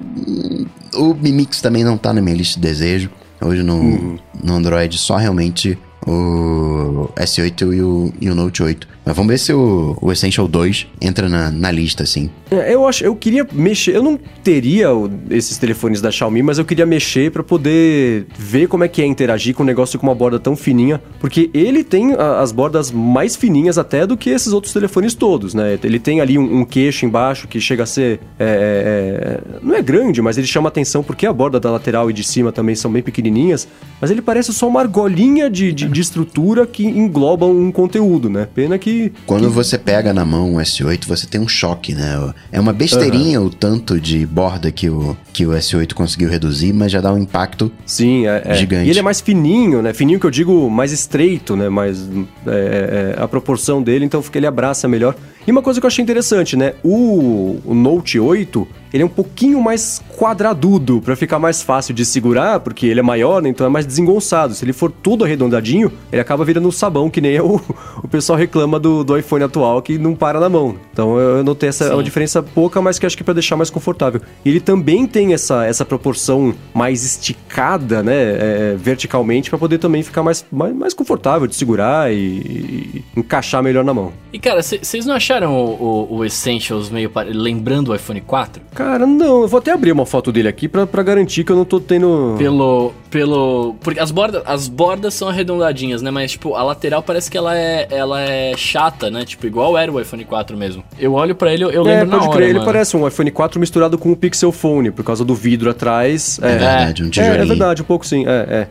O Mi Mix também não tá na minha lista de desejo. Hoje no, uhum. no Android só realmente o S8 e o, e o Note 8. Mas vamos ver se o, o Essential 2 entra na, na lista, assim. É, eu acho, eu queria mexer, eu não teria o, esses telefones da Xiaomi, mas eu queria mexer para poder ver como é que é interagir com um negócio com uma borda tão fininha, porque ele tem a, as bordas mais fininhas até do que esses outros telefones todos, né? Ele tem ali um, um queixo embaixo que chega a ser, é, é, é não é grande, mas ele chama atenção porque a borda da lateral e de cima também são bem pequenininhas, mas ele parece só uma argolinha de, de, de estrutura que engloba um conteúdo, né? Pena que quando que... você pega na mão o S8, você tem um choque, né? É uma besteirinha uhum. o tanto de borda que o, que o S8 conseguiu reduzir, mas já dá um impacto Sim, é, é. gigante. E ele é mais fininho, né? Fininho que eu digo mais estreito, né? Mais é, é, é a proporção dele, então ele abraça melhor. E uma coisa que eu achei interessante, né? O, o Note 8, ele é um pouquinho mais quadradudo para ficar mais fácil de segurar, porque ele é maior, né? então é mais desengonçado. Se ele for todo arredondadinho, ele acaba virando um sabão, que nem o, o pessoal reclama do, do iPhone atual, que não para na mão. Então eu notei essa uma diferença pouca, mas que acho que é pra deixar mais confortável. E ele também tem essa, essa proporção mais esticada, né? É, verticalmente, para poder também ficar mais, mais, mais confortável de segurar e, e encaixar melhor na mão. E cara, vocês não acharam o, o, o Essentials meio pare- lembrando o iPhone 4? Cara, não, eu vou até abrir uma foto dele aqui pra, pra garantir que eu não tô tendo. Pelo. pelo. Porque as bordas, as bordas são arredondadinhas, né? Mas, tipo, a lateral parece que ela é, ela é chata, né? Tipo, igual era o iPhone 4 mesmo. Eu olho pra ele, eu eu É, lembro na pode hora, crer, ele mano. parece um iPhone 4 misturado com o Pixel Phone, por causa do vidro atrás. É verdade, um É, tijolinho. é verdade, um pouco sim, é, é.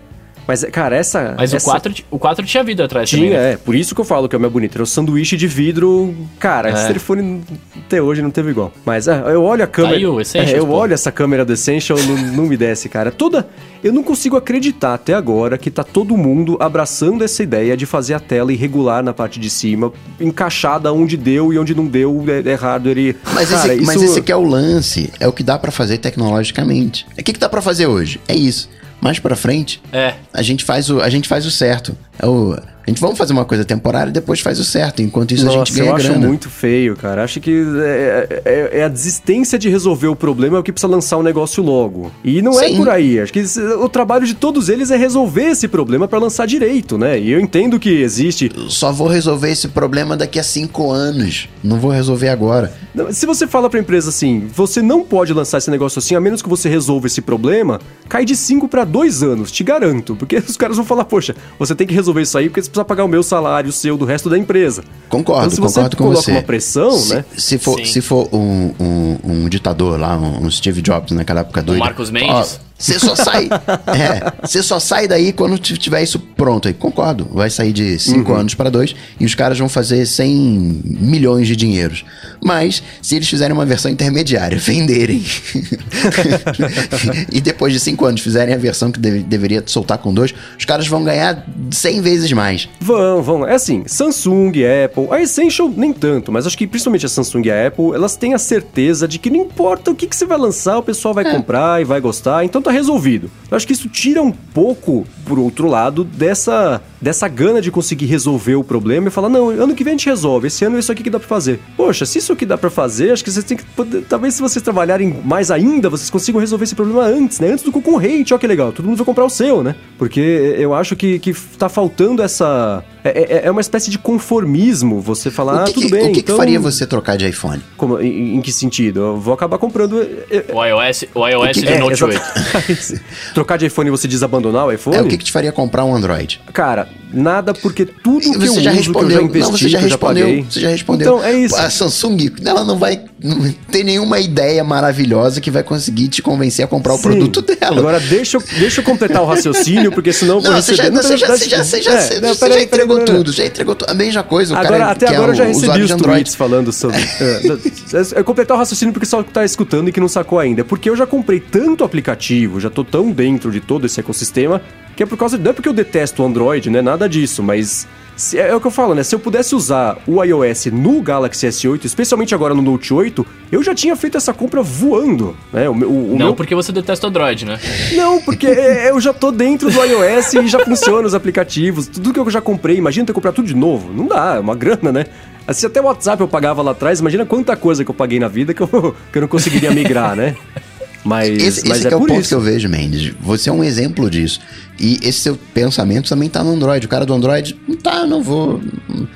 Mas, cara, essa. Mas essa... o, 4, ti- o 4 tinha vidro atrás também, Tinha, né? é. Por isso que eu falo que é o meu bonito. Era o sanduíche de vidro. Cara, É. esse telefone até hoje não teve igual. Mas é, eu olho a câmera. aí o Essentials, é, eu pô. olho essa câmera do Essential, não, não me desce, cara. Toda. Eu não consigo acreditar até agora que tá todo mundo abraçando essa ideia de fazer a tela irregular na parte de cima, encaixada onde deu e onde não deu, é, é hardware e. Mas, cara, esse, isso... mas esse aqui é o lance, é o que dá pra fazer tecnologicamente. O que, que dá pra fazer hoje? É isso. Mais pra frente, É. a gente faz o, a gente faz o certo. É o, a gente vamos fazer uma coisa temporária e depois faz o certo. Enquanto isso a gente Nossa, ganha eu acho grana. muito feio, cara. Acho que é, é- é a desistência de resolver o problema é o que precisa lançar o negócio logo. E não é Sim. por aí. Acho que o trabalho de todos eles é resolver esse problema pra lançar direito, né? E eu entendo que existe. Só vou resolver esse problema daqui a cinco anos. Não vou resolver agora. Se você fala pra empresa assim, você não pode lançar esse negócio assim, a menos que você resolva esse problema, cai de 5 pra 2 anos, te garanto. Porque os caras vão falar, poxa, você tem que resolver isso aí porque você precisa pagar o meu salário, o seu, do resto da empresa. Concordo, Então, se você concordo com coloca você. uma pressão, se, né? Se for, Sim. se for um, um, um ditador lá, um, um Steve Jobs naquela época doida. Marcos Mendes? ó, Você só sai. é, você só sai daí quando tiver isso pronto aí. Concordo. Vai sair de 5 Uhum. anos para 2 e os caras vão fazer 100 milhões de dinheiros. Mas, se eles fizerem uma versão intermediária, venderem. e depois de 5 anos fizerem a versão que deve- deveria soltar com 2, os caras vão ganhar 100 vezes mais. Vão, vão. É assim, Samsung, Apple, a Essential nem tanto, mas acho que principalmente a Samsung e a Apple, elas têm a certeza de que não importa o que, que você vai lançar, o pessoal vai comprar e vai gostar, então tá resolvido. Eu acho que isso tira um pouco, por outro lado, dessa, dessa gana de conseguir resolver o problema e falar, não, ano que vem a gente resolve, esse ano é isso aqui que dá pra fazer. Poxa, se isso aqui dá pra fazer, acho que vocês têm que. poder- Talvez se vocês trabalharem mais ainda, vocês consigam resolver esse problema antes, né? Antes do concorrente, ó que legal, todo mundo vai comprar o seu, né? Porque eu acho que, que tá faltando essa. É, é- é uma espécie de conformismo você falar, o que, ah, tudo que- bem. o que, que então... faria você trocar de iPhone? Como, em, em que sentido? Eu vou acabar comprando. é, é, O iOS, o iOS de é, Note 8. exatamente. Trocar de iPhone e você desabandonar o iPhone? É o que, que te faria comprar um Android? Cara, nada, porque tudo que eu Você uso, já que eu respondeu. já investi, não, você já já respondeu. paguei. Você já respondeu. Então, é isso. A Samsung, ela não vai não tem nenhuma ideia maravilhosa que vai conseguir te convencer a comprar o Sim. produto dela. Agora, deixa eu, deixa eu completar o raciocínio, porque senão não, você já, não, você já, você já, você já, É, você não, já peraí, peraí, entregou peraí. tudo, já entregou tudo. A mesma coisa, o Agora, cara até é agora um eu já recebi os tweets falando sobre. é, é completar o raciocínio porque só tá escutando e que não sacou ainda. Porque eu já comprei tanto aplicativo, já tô tão dentro de todo esse ecossistema, que é por causa. Não é porque eu detesto o Android, né? Nada disso, mas. se- é, é o que eu falo, né? Se eu pudesse usar o iOS no Galaxy S8, especialmente agora no Note 8, eu já tinha feito essa compra voando, né? O, meu- o, o Não meu porque você detesta o Android, né? não, porque é, eu já tô dentro do iOS e já funciona os aplicativos. Tudo que eu já comprei, imagina ter que comprar tudo de novo. Não dá, é uma grana, né? Se até o WhatsApp eu pagava lá atrás, imagina quanta coisa que eu paguei na vida que eu, que eu não conseguiria migrar, né? Mas, Esse, mas esse é é o ponto isso. que eu vejo, Mendes. Você é um exemplo disso. E esse seu pensamento também tá no Android. O cara do Android, tá, não vou.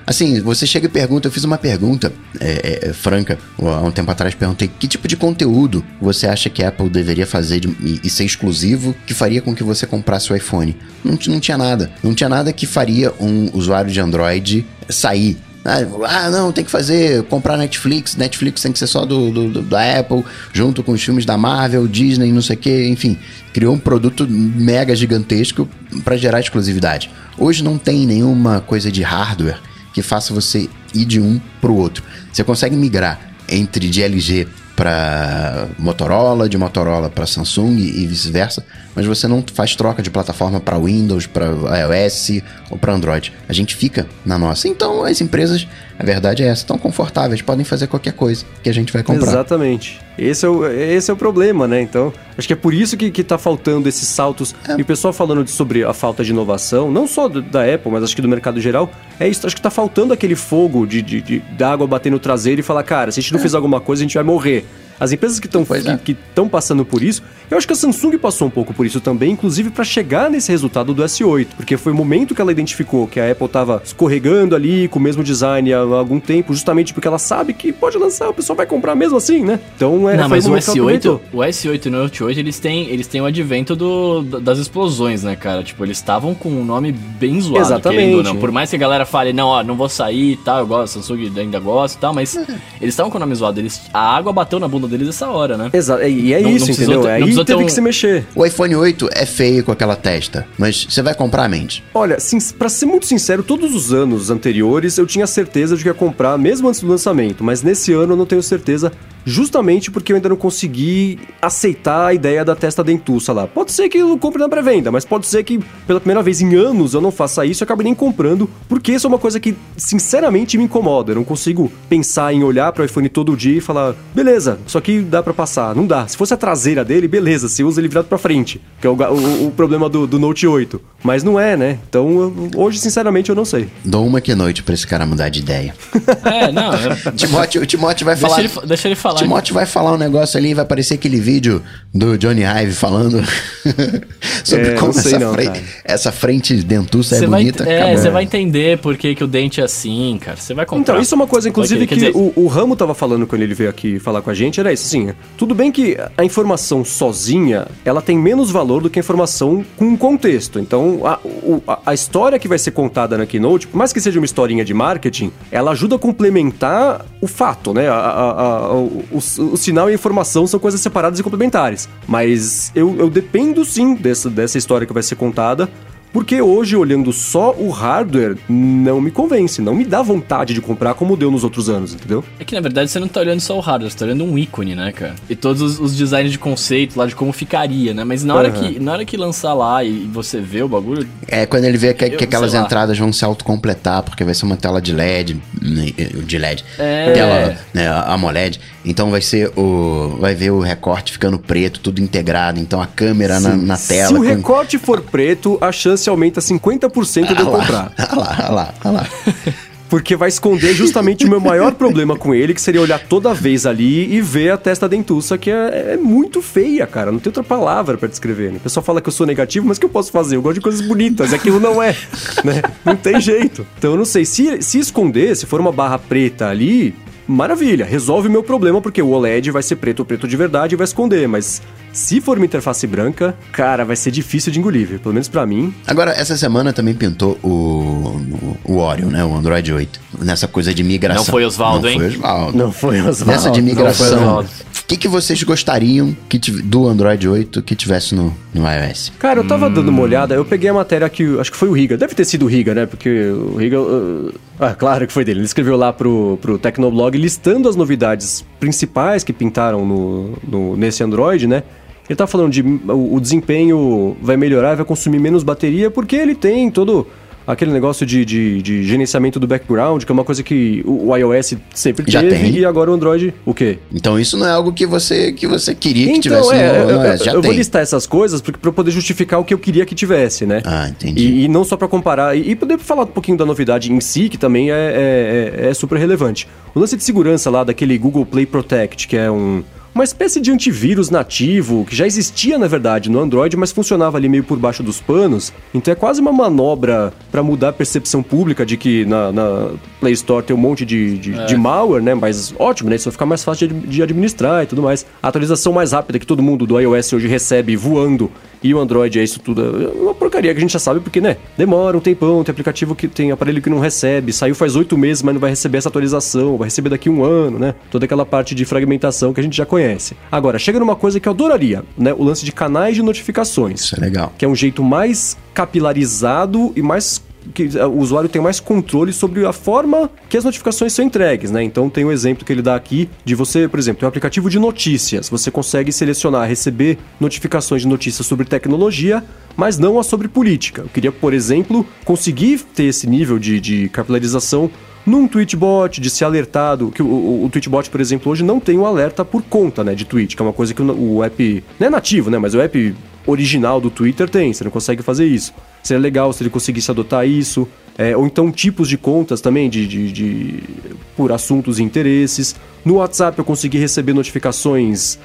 Assim, você chega e pergunta, eu fiz uma pergunta é, é, é, franca há um tempo atrás, perguntei que tipo de conteúdo você acha que a Apple deveria fazer de- e, e ser exclusivo que faria com que você comprasse o iPhone. Não, não tinha nada. Não tinha nada que faria um usuário de Android sair ah, ah, não, tem que fazer, comprar Netflix, Netflix tem que ser só do, do- da Apple, junto com os filmes da Marvel, Disney, não sei o que, enfim. Criou um produto mega gigantesco para gerar exclusividade. Hoje não tem nenhuma coisa de hardware que faça você ir de um pro outro. Você consegue migrar entre de LG para Motorola, de Motorola para Samsung e vice-versa, mas você não faz troca de plataforma para Windows, para iOS ou para Android. A gente fica na nossa. Então as empresas, a verdade é essa, estão confortáveis, podem fazer qualquer coisa que a gente vai comprar. Exatamente. Esse é, o, esse é o problema, né? Então, acho que é por isso que, que tá faltando esses saltos. É. E o pessoal falando de- sobre a falta de inovação, não só do- da Apple, mas acho que do mercado geral, é isso. Acho que tá faltando aquele fogo de, de, de- da água bater no traseiro e falar, cara, se a gente não É. fizer alguma coisa, a gente vai morrer. As empresas que estão é. que estão passando por isso, eu acho que a Samsung passou um pouco por isso também, inclusive para chegar nesse resultado do S8, porque foi o momento que ela identificou que a Apple estava escorregando ali com o mesmo design há algum tempo, justamente porque ela sabe que pode lançar, o pessoal vai comprar mesmo assim, né? Então é Não, mas o momento que ela S8, aproveitou. o S8 e o Note 8, eles têm, eles têm o advento do, das explosões, né, cara? Tipo, eles estavam com um nome bem zoado, Exatamente. não. Por mais que a galera fale, não, ó, não vou sair e tal, eu gosto, Samsung ainda gosta e tal, mas eles estavam com o nome zoado. Eles, a água bateu na bunda deles essa hora, né? Exato, e é Não- não isso, precisou entendeu? ter- não Aí ter teve um- que se mexer. O iPhone 8 é feio com aquela testa, mas você vai comprar, mente? Olha, sin pra ser muito sincero, todos os anos anteriores eu tinha certeza de que ia comprar, mesmo antes do lançamento, mas nesse ano eu não tenho certeza, justamente porque eu ainda não consegui aceitar a ideia da testa dentuça lá. Pode ser que eu compre na pré-venda, mas pode ser que pela primeira vez em anos eu não faça isso e acabe nem comprando, porque isso é uma coisa que sinceramente me incomoda. Eu não consigo pensar em olhar para o iPhone todo dia e falar, beleza, isso aqui dá para passar. Não dá. Se fosse a traseira dele, beleza, você usa ele virado para frente, que é o, o- o problema do, do Note 8. Mas não é, né? Então eu- hoje, sinceramente, eu não sei. Dou uma que noite pra esse cara mudar de ideia. É, não. é- Timóteo, o Timóteo vai deixa, falar. ele, fa- deixa ele falar. Timóteo vai falar um negócio ali e vai aparecer aquele vídeo do Johnny Ive falando sobre É, como essa, não, fre- cara. essa frente dentuça é Você vai, bonita. é, você vai entender por que, que o dente é assim, cara. Você vai comprar. Então, isso é uma coisa, inclusive, que dizer, o, o Ramo tava falando quando ele veio aqui falar com a gente, era isso, assim, tudo bem que a informação sozinha, ela tem menos valor do que a informação com um contexto. Então, a, o- a- a história que vai ser contada na Keynote, por mais que seja uma historinha de marketing, ela ajuda a complementar o fato, né? A- a- a- o, o- sinal e a informação são coisas separadas e complementares. Mas eu, eu dependo, sim, dessa, dessa história que vai ser contada, porque hoje, olhando só o hardware, não me convence, não me dá vontade de comprar como deu nos outros anos, entendeu? É que na verdade você não tá olhando só o hardware, você tá olhando um ícone, né, cara? E todos os, os designs de conceito lá de como ficaria, né? Mas na hora, Aham. que, na hora que lançar lá e você vê o bagulho. É quando ele vê que, Eu- que aquelas entradas vão se autocompletar, porque vai ser uma tela de LED, né, de LED, É. tela né, AMOLED, então vai ser o. Vai ver o recorte ficando preto, tudo integrado, então a câmera na, na tela. Se o com- recorte for preto, a chance aumenta 50% de eu Ah lá, comprar. ah lá, ah lá, ah lá. Porque vai esconder justamente o meu maior problema com ele, que seria olhar toda vez ali e ver a testa dentuça, que é, é muito feia, cara. Não tem outra palavra pra descrever. Né? O pessoal fala que eu sou negativo, mas o que eu posso fazer? Eu gosto de coisas bonitas, e aquilo não é, né? Não tem jeito. Então eu não sei. Se, se esconder, se for uma barra preta ali, maravilha, resolve o meu problema, porque o OLED vai ser preto, preto de verdade e vai esconder. Mas se for uma interface branca, cara, vai ser difícil de engolir, viu? pelo menos pra mim. Agora, essa semana também pintou o, o Oreo, né? O Android 8. Nessa coisa de migração. Não foi Osvaldo, Não hein? foi Osvaldo. Não foi Osvaldo. Nessa de Não migração. O que, que vocês gostariam que do Android 8 que tivesse no, no iOS? Cara, eu tava dando Hum. uma olhada, eu peguei a matéria que. Acho que foi o Riga. Deve ter sido o Riga, né? Porque o Riga. uh, ah, claro que foi dele. Ele escreveu lá pro, pro Tecnoblog listando as novidades principais que pintaram no, no- nesse Android, né? Ele tá falando de o, o desempenho vai melhorar, vai consumir menos bateria, porque ele tem todo aquele negócio de, de, de gerenciamento do background, que é uma coisa que o, iOS sempre Já teve, tem. e agora o Android. O quê? Então isso não é algo que você, que você queria que Então, tivesse é, no, no eu, iOS. Já eu vou listar essas coisas porque, pra eu poder justificar o que eu queria que tivesse, né? Ah, entendi. E, e não só pra comparar, e, e poder falar um pouquinho da novidade em si, que também é, é- é- é super relevante. O lance de segurança lá daquele Google Play Protect, que é um, uma espécie de antivírus nativo, que já existia na verdade no Android, mas funcionava ali meio por baixo dos panos. Então é quase uma manobra pra mudar a percepção pública de que na, na Play Store tem um monte de, de, de malware, né? Mas ótimo, né? Isso vai ficar mais fácil de, de administrar e tudo mais. A atualização mais rápida que todo mundo do iOS hoje recebe voando e o Android é isso tudo. É uma porcaria que a gente já sabe, porque, né? Demora um tempão, tem aplicativo que tem aparelho que não recebe, saiu faz oito meses, mas não vai receber essa atualização, vai receber daqui um ano, né? Toda aquela parte de fragmentação que a gente já conhece. Agora, chega numa coisa que eu adoraria, né? O lance de canais de notificações Isso é legal. que é um jeito mais capilarizado e mais que o usuário tem mais controle sobre a forma que as notificações são entregues, né? Então tem um exemplo que ele dá aqui de você, por exemplo, tem um aplicativo de notícias. Você consegue selecionar, receber notificações de notícias sobre tecnologia, mas não as sobre política. Eu queria, por exemplo, conseguir ter esse nível de, de capilarização num tweetbot, de ser alertado, que o, o, o tweetbot, por exemplo, hoje não tem o alerta por conta, né, de tweet, que é uma coisa que o, o app, não é nativo, né, mas o app original do Twitter tem, você não consegue fazer isso. Seria legal se ele conseguisse adotar isso. É, ou então tipos de contas também, de, de, de- por assuntos e interesses. No WhatsApp eu consegui receber notificações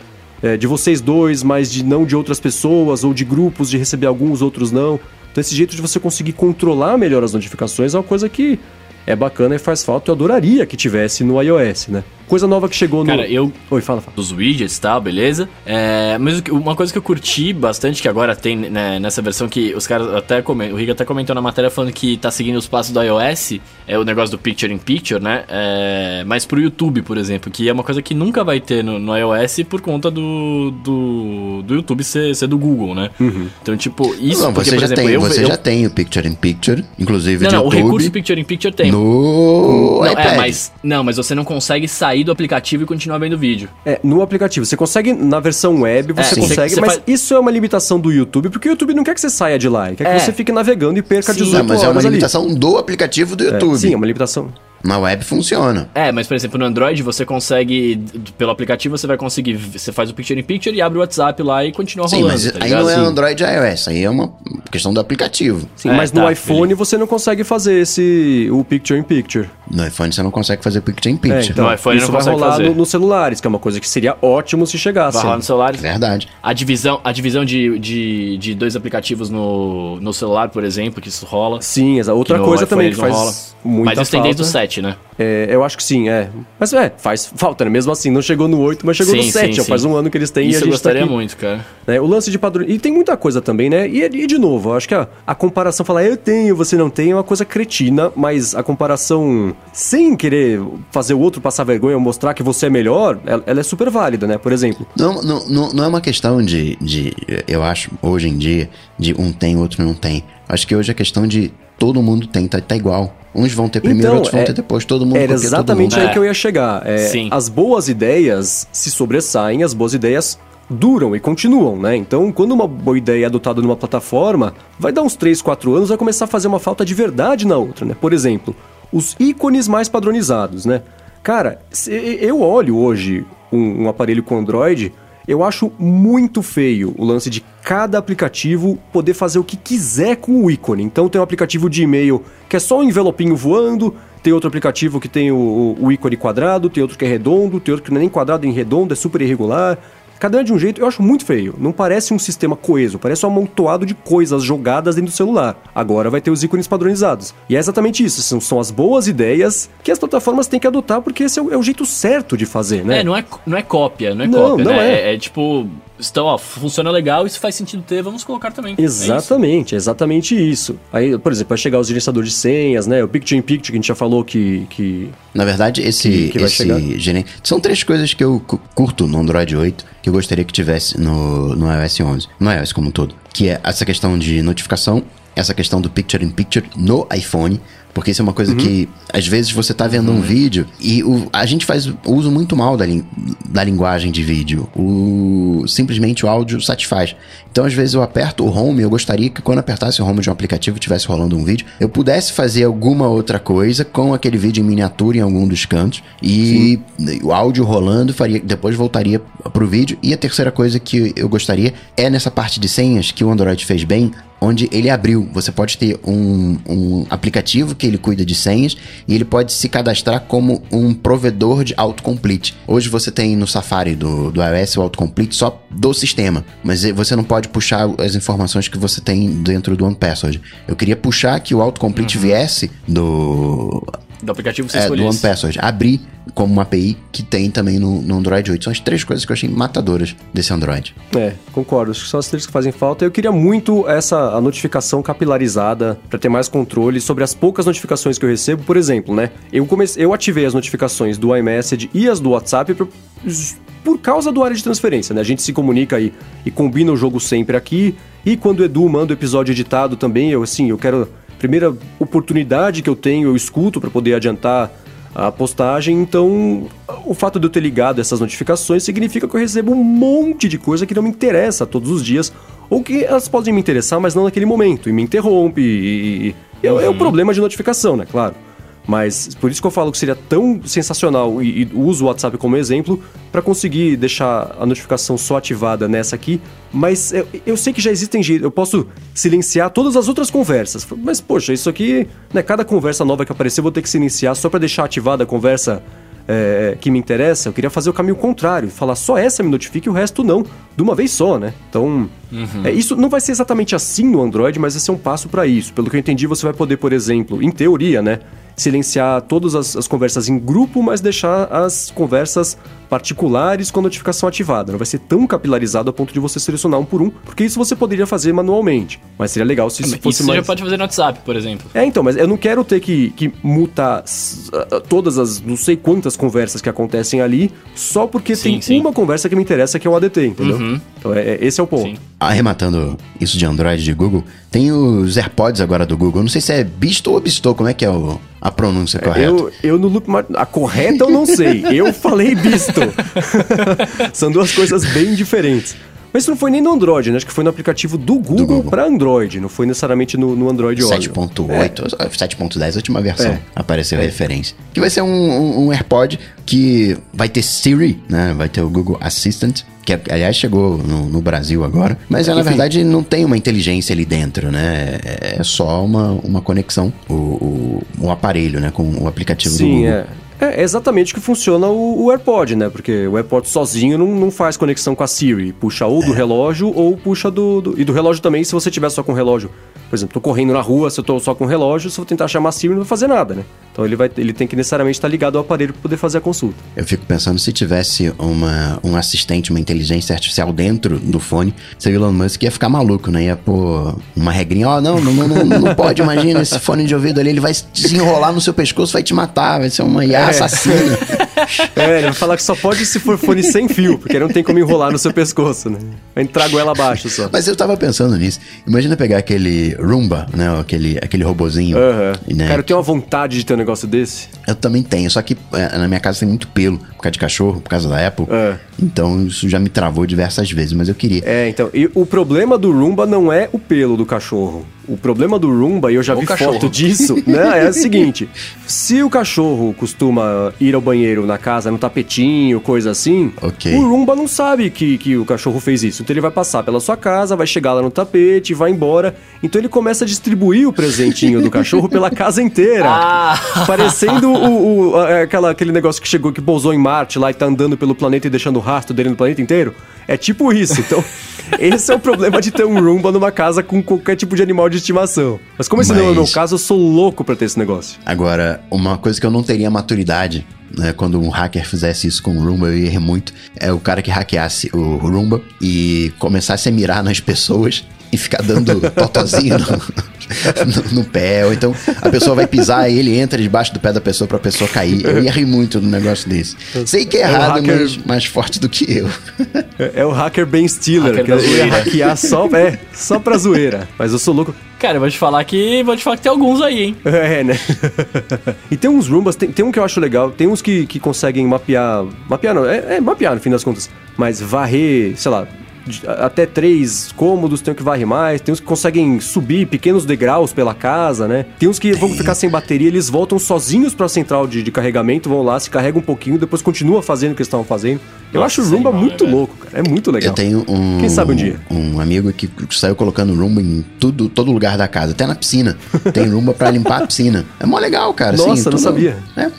é, de vocês dois, mas de não de outras pessoas, ou de grupos, de receber alguns, outros não. Então esse jeito de você conseguir controlar melhor as notificações é uma coisa que é bacana e faz falta. Eu adoraria que tivesse no iOS, né? Coisa nova que chegou no... Cara, eu Oi, fala, fala. dos widgets e tal, beleza. É, mas uma coisa que eu curti bastante, que agora tem né, nessa versão que os caras até comentam, o Riga até comentou na matéria falando que tá seguindo os passos do iOS, é o negócio do Picture in Picture, né? É, mas pro YouTube, por exemplo, que é uma coisa que nunca vai ter no, no iOS por conta do, do, do YouTube ser, ser do Google, né? Então, tipo, isso não, porque, você por já exemplo, tem, eu, você eu- já tem o Picture in Picture, inclusive Não, de não, o YouTube. recurso Picture in Picture tem. No Não, iPad. é, mas, não, mas você não consegue sair do aplicativo e continuar vendo o vídeo. É, no aplicativo. Você consegue, na versão web, você É, consegue, Você mas faz- isso é uma limitação do YouTube, porque o YouTube não quer que você saia de lá, ele quer É. que você fique navegando e perca Sim. 18 Não, mas é uma horas ali. limitação do aplicativo do É, YouTube. sim, é uma limitação. Na web funciona. É, mas por exemplo, no Android você consegue, pelo aplicativo você vai conseguir, você faz o Picture in Picture e abre o WhatsApp lá e continua Sim, rolando, mas tá aí ligado? não é Sim. Android e iOS, aí é uma questão do aplicativo. Sim, É, mas no tá, iPhone beleza. você não consegue fazer esse o picture in picture. No iPhone você não consegue fazer Picture in É, Picture. então, No iPhone isso não vai consegue rolar fazer. no- nos celulares, que é uma coisa que seria ótimo se chegasse. Vai rolar no celular. Verdade. A divisão, a divisão de, de, de dois aplicativos no, no celular, por exemplo, que isso rola. Sim, exa- outra no coisa iPhone também que faz muita Mas isso tem desde o falta. 7, né? É, eu acho que sim, é. Mas é, faz falta, né? Mesmo assim, não chegou no 8, mas chegou Sim, no 7. sim, já sim. faz um ano que eles têm e Isso a eu gente gostaria tá aqui. muito, cara. né? O lance de padrão. E tem muita coisa também, né? E, e de novo, eu acho que a, a comparação, falar eu tenho, você não tem, é uma coisa cretina, mas a comparação sem querer fazer o outro passar vergonha ou mostrar que você é melhor, ela, ela é super válida, né? Por exemplo. Não, não, não, não é uma questão de, de, eu acho, hoje em dia, de um tem, outro não tem. Acho que hoje é questão de todo mundo tem, tá, tá igual. Uns vão ter primeiro, Então, outros vão é- ter depois, todo mundo Era porque todo exatamente mundo- aí É. que eu ia chegar. É, Sim. As boas ideias se sobressaem, as boas ideias duram e continuam, né? Então, quando uma boa ideia é adotada numa plataforma, vai dar uns 3, 4 anos, vai começar a fazer uma falta de verdade na outra, né? Por exemplo, os ícones mais padronizados, né? Cara, se- eu olho hoje um, um aparelho com Android, eu acho muito feio o lance de cada aplicativo poder fazer o que quiser com o ícone. Então tem um aplicativo de e-mail que é só um envelopinho voando, tem outro aplicativo que tem o, o- o ícone quadrado, tem outro que é redondo, tem outro que não é nem quadrado nem redondo, é super irregular. Cada um é de um jeito, eu acho muito feio. Não parece um sistema coeso, parece um amontoado de coisas jogadas dentro do celular. Agora vai ter os ícones padronizados. E é exatamente isso, são, são as boas ideias que as plataformas têm que adotar, porque esse é o, é o jeito certo de fazer, né? É, não é, não é cópia, não é Não, cópia, não né? é. É, tipo, então, ó, funciona legal, isso faz sentido ter, vamos colocar também. É isso. Exatamente, exatamente isso. Aí, por exemplo, vai chegar os gerenciadores de senhas, né? O Picture in Picture, que a gente já falou que. que... Na verdade, esse, Que- que esse. São três coisas que eu cu- curto no Android 8 que eu gostaria que tivesse no, no iOS 11. No iOS como um todo. Que é essa questão de notificação, essa questão do Picture in Picture no iPhone. Porque isso é uma coisa que, às vezes, você tá vendo um vídeo e o, a gente faz uso muito mal da, lin- da linguagem de vídeo. O, simplesmente o áudio satisfaz. Então, às vezes, eu aperto o home. Eu gostaria que, quando apertasse o home de um aplicativo e estivesse rolando um vídeo, eu pudesse fazer alguma outra coisa com aquele vídeo em miniatura em algum dos cantos. E o áudio rolando, faria, depois voltaria pro vídeo. E a terceira coisa que eu gostaria é nessa parte de senhas que o Android fez bem, onde ele abriu. Você pode ter um, um aplicativo que ele cuida de senhas e ele pode se cadastrar como um provedor de autocomplete. Hoje você tem no Safari do, do iOS o autocomplete só do sistema, mas você não pode puxar as informações que você tem dentro do OnePassword. Eu queria puxar que o autocomplete viesse do Do aplicativo que você é, do. OnePassword. Abrir como uma API que tem também no, no Android 8. São as três coisas que eu achei matadoras desse Android. É, concordo. Acho que são as três que fazem falta. Eu queria muito essa a notificação capilarizada para ter mais controle sobre as poucas notificações que eu recebo. Por exemplo, né? Eu comecei, eu ativei as notificações do iMessage e as do WhatsApp por, por causa do área de transferência, né? A gente se comunica aí e combina o jogo sempre aqui. E quando o Edu manda o episódio editado também, eu assim, eu quero primeira oportunidade que eu tenho, eu escuto para poder adiantar a postagem, então o fato de eu ter ligado essas notificações significa que eu recebo um monte de coisa que não me interessa todos os dias, ou que elas podem me interessar, mas não naquele momento, e me interrompe, e, e- e é, é o problema de notificação, né, claro. Mas por isso que eu falo que seria tão sensacional e, e uso o WhatsApp como exemplo para conseguir deixar a notificação só ativada nessa aqui. Mas eu, eu sei que já existem jeitos, eu posso silenciar todas as outras conversas. Mas poxa, isso aqui, né? Cada conversa nova que aparecer eu vou ter que silenciar só para deixar ativada a conversa é, que me interessa, eu queria fazer o caminho contrário, falar só essa me notifique e o resto não, de uma vez só, né? Então, uhum. é, isso não vai ser exatamente assim no Android, mas vai ser um passo para isso. Pelo que eu entendi, você vai poder, por exemplo, em teoria, né? silenciar todas as, as, conversas em grupo, mas deixar as conversas particulares com a notificação ativada. Não vai ser tão capilarizado a ponto de você selecionar um por um, porque isso você poderia fazer manualmente. Mas seria legal se isso fosse isso mais... Isso já pode fazer no WhatsApp, por exemplo. É, então, mas eu não quero ter que, que mutar todas as não sei quantas conversas que acontecem ali, só porque sim, tem sim. uma conversa que me interessa, que é o ADT, entendeu? Uhum. Então, é, é, esse é o ponto. Sim. Arrematando isso de Android de Google, tem os AirPods agora do Google. Não sei se é Bisto ou Bisto, como é que é o, a pronúncia correta? Eu, eu no loop, a correta eu não sei. eu falei Bisto. São duas coisas bem diferentes. Mas isso não foi nem no Android, né? Acho que foi no aplicativo do Google, Google. para Android, não foi necessariamente no, no Android 7.8, é. 7.10, a última versão, é. apareceu a é. referência. Que vai ser um, um, um, AirPod que vai ter Siri, né? Vai ter o Google Assistant, que aliás chegou no, no Brasil agora, mas na verdade não tem uma inteligência ali dentro, né? É, é só uma, uma conexão, o, o, o aparelho, né? Com o aplicativo Sim, do Google. É. É exatamente o que funciona o, o, AirPod, né? Porque o AirPod sozinho não, não faz conexão com a Siri. Puxa ou do é. relógio ou puxa do, do, E do relógio também, se você tiver só com o relógio. Por exemplo, tô correndo na rua, se eu tô só com o relógio, se eu vou tentar chamar a Siri, não vai fazer nada, né? Então ele, vai, ele tem que necessariamente estar ligado ao aparelho para poder fazer a consulta. Eu fico pensando se tivesse uma, um assistente, uma inteligência artificial dentro do fone, se o Elon Musk ia ficar maluco, né? Ia pôr uma regrinha, ó, oh, não, não, não, não, pode, imagina, esse fone de ouvido ali, ele vai desenrolar no seu pescoço, vai te matar, vai ser uma IA é. assassina. É, ele vai falar que só pode se for fone sem fio, porque não tem como enrolar no seu pescoço, né? Vai entrar a goela abaixo só. Mas eu tava pensando nisso. Imagina pegar aquele Roomba, né? Aquele, aquele robozinho. Uhum. Né? Cara, eu tenho uma vontade de ter um negócio desse. Eu também tenho, só que é, na minha casa tem muito pelo, por causa de cachorro, por causa da Apple. É. Então isso já me travou diversas vezes, mas eu queria. É, então. E o problema do Roomba não é o pelo do cachorro. O problema do Roomba, e eu já o vi cachorro. foto disso, né? É o seguinte: se o cachorro costuma ir ao banheiro na casa, no tapetinho, coisa assim, okay. o Roomba não sabe que, que o cachorro fez isso. Então ele vai passar pela sua casa, vai chegar lá no tapete, vai embora. Então ele começa a distribuir o presentinho do cachorro pela casa inteira. Ah. Parecendo o, o, aquela, aquele negócio que chegou, que pousou em Marte lá e tá andando pelo planeta e deixando o rastro dele no planeta inteiro. É tipo isso. Então, esse é o problema de ter um Roomba numa casa com qualquer tipo de animal de estimação. Mas como esse Mas... não é o meu caso, eu sou louco pra ter esse negócio. Agora, uma coisa que eu não teria maturidade né, quando um hacker fizesse isso com o Roomba, eu ia rir muito. É o cara que hackeasse o Roomba e começasse a mirar nas pessoas e ficar dando totozinho no, no, no, pé. Ou então a pessoa vai pisar e ele entra debaixo do pé da pessoa pra pessoa cair. Eu ia rir muito do negócio desse. Sei que é, é errado, hacker... mas mais forte do que eu. É, é o hacker Ben Stiller, hacker que ia hackear só, é, só pra zoeira. Mas eu sou louco. Cara, eu vou te falar que. Vou te falar que tem alguns aí, hein? É, né? e tem uns Roombas, tem, tem um que eu acho legal, tem uns que, que conseguem mapear. Mapear não, é, é mapear no fim das contas. Mas varrer, sei lá, até três cômodos, tem um que varre mais, tem uns que conseguem subir pequenos degraus pela casa, né? Tem uns que vão ficar sem bateria, eles voltam sozinhos para a central de, de, carregamento, vão lá, se carregam um pouquinho, depois continua fazendo o que eles estavam fazendo. Eu Nossa, acho o Roomba muito é louco, cara. É muito legal. Eu tenho um. Quem sabe um dia? Um amigo que saiu colocando Roomba em tudo, todo lugar da casa, até na piscina. Tem Roomba para limpar a piscina. É mó legal, cara. Nossa, assim, não tudo, sabia. É,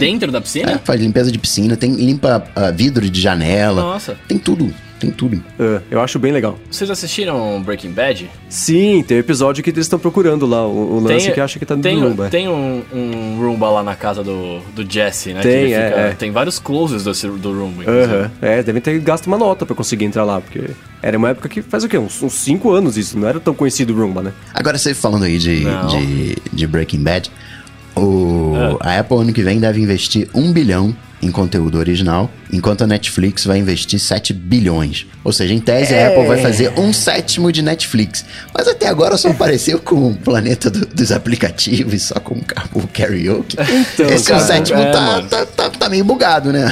Dentro da piscina? É, faz limpeza de piscina, tem limpa uh, vidro de janela. Nossa. Tem tudo. Tem tudo. É, eu acho bem legal. Vocês assistiram Breaking Bad? Sim, tem um episódio que eles estão procurando lá, o, o lance tem, que acha que tá no tem, Roomba. Tem um, um Roomba lá na casa do, do Jesse, né? Tem, é, fica, é, Tem vários closes do, do Roomba. Uhum. É, devem ter gasto uma nota para conseguir entrar lá, porque era uma época que faz o quê? Uns 5 anos isso, não era tão conhecido o Roomba, né? Agora você falando aí de, de, de, Breaking Bad, o, é. a Apple ano que vem deve investir um bilhão em conteúdo original, enquanto a Netflix vai investir 7 bilhões. Ou seja, em tese é... a Apple vai fazer um sétimo de Netflix. Mas até agora só apareceu com o planeta do, dos aplicativos, só com o, o karaoke. Então, Esse cara, um sétimo é, tá, tá, tá, tá meio bugado, né?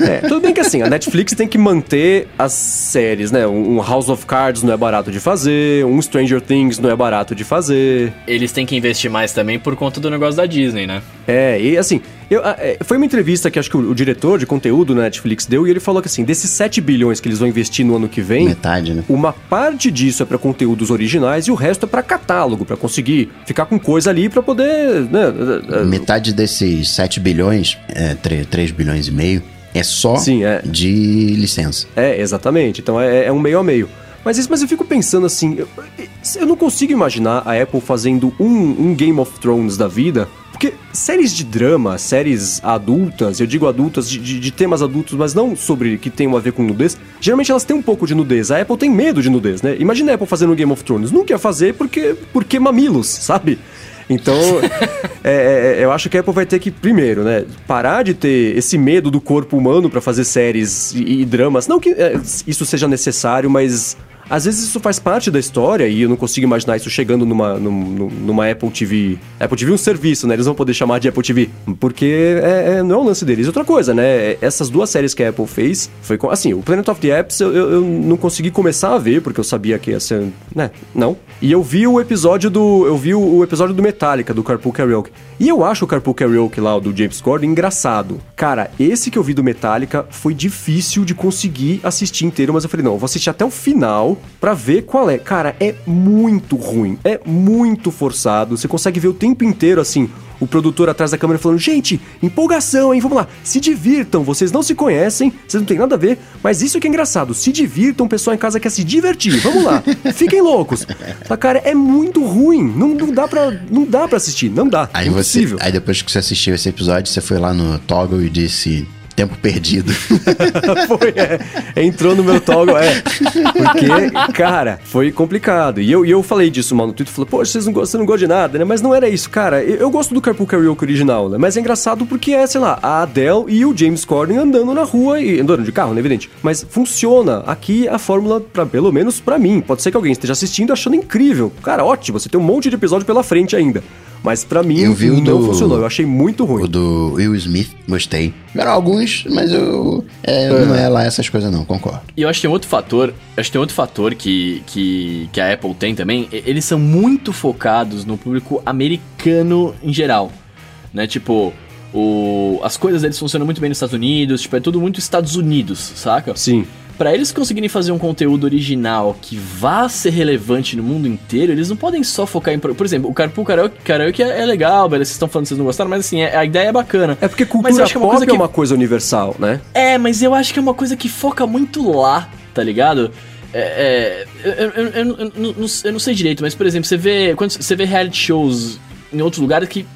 É, tudo bem que assim, a Netflix tem que manter as séries, né? Um House of Cards não é barato de fazer, um Stranger Things não é barato de fazer. Eles têm que investir mais também por conta do negócio da Disney, né? É, e assim, eu, é, foi uma entrevista que acho que o, o, diretor de conteúdo da Netflix deu e ele falou que assim, desses 7 bilhões que eles vão investir no ano que vem, metade, né? Uma parte disso é para conteúdos originais e o resto é para catálogo, para conseguir ficar com coisa ali para poder, né? É, é, metade desses 7 bilhões, é, 3, 3 bilhões e meio, é só Sim, é. de licença. É, exatamente. Então é, é um meio a meio. Mas isso, mas eu fico pensando assim, eu, eu não consigo imaginar a Apple fazendo um, um Game of Thrones da vida porque séries de drama, séries adultas, eu digo adultas, de, de, de, temas adultos, mas não sobre que tenham a ver com nudez, geralmente elas têm um pouco de nudez. A Apple tem medo de nudez, né? Imagina a Apple fazendo Game of Thrones. Nunca ia fazer porque, porque mamilos, sabe? Então, é, é, eu acho que a Apple vai ter que, primeiro, né, parar de ter esse medo do corpo humano para fazer séries e, e, dramas. Não que é, isso seja necessário, mas às vezes isso faz parte da história e eu não consigo imaginar isso chegando numa, numa, numa Apple TV. Apple TV é um serviço, né? Eles vão poder chamar de Apple TV. Porque é, é, não é o lance deles. Outra coisa, né? Essas duas séries que a Apple fez foi com. Assim, o Planet of the Apps eu, eu, eu não consegui começar a ver, porque eu sabia que ia ser. Né? Não. E eu vi o episódio do. Eu vi o, episódio do Metallica, do Carpool Karaoke. E eu acho o Carpool Karaoke lá, do James Corden, engraçado. Cara, esse que eu vi do Metallica foi difícil de conseguir assistir inteiro, mas eu falei, não, eu vou assistir até o final para ver qual é. Cara, é muito ruim, é muito forçado. Você consegue ver o tempo inteiro assim o produtor atrás da câmera falando: gente, empolgação, hein? Vamos lá, se divirtam, vocês não se conhecem, vocês não têm nada a ver, mas isso que é engraçado, se divirtam, o pessoal em casa quer se divertir, vamos lá, fiquem loucos. Mas, cara, é muito ruim, não, não dá pra, não dá pra assistir, não dá. Aí, você, aí depois que você assistiu esse episódio, você foi lá no Toggle e disse: Tempo perdido. foi, é. Entrou no meu toggle, é. Porque, cara, foi complicado. E eu, e eu falei disso mal no Twitter. Falei, pô, vocês não, você não gostam de nada, né? Mas não era isso, cara. Eu, eu gosto do Carpool Karaoke original, né? Mas é engraçado porque é, sei lá, a Adele e o James Corden andando na rua e andando de carro, né? Evidente. Mas funciona. Aqui a fórmula, pra, pelo menos para mim. Pode ser que alguém esteja assistindo achando incrível. Cara, ótimo. Você tem um monte de episódio pela frente ainda. Mas para mim eu vi não do, funcionou, eu achei muito ruim. O do Will Smith, gostei. Eram alguns, mas eu. É, Não é lá essas coisas, não, concordo. E eu acho que tem outro fator. Acho que tem outro fator que, que, que a Apple tem também. Eles são muito focados no público americano em geral. Né? Tipo, o, as coisas deles funcionam muito bem nos Estados Unidos, tipo, é tudo muito Estados Unidos, saca? Sim para eles conseguirem fazer um conteúdo original que vá ser relevante no mundo inteiro, eles não podem só focar em. Por exemplo, o Carpool Karaoke, karaoke é, é legal, beleza, vocês estão falando que vocês não gostaram, mas assim, é, a ideia é bacana. É porque cultura mas eu acho que é uma coisa que... é uma coisa universal, né? É, mas eu acho que é uma coisa que foca muito lá, tá ligado? É, é, eu, eu, eu, eu, não sei direito, mas por exemplo, você vê. Quando você vê reality shows em outros lugares que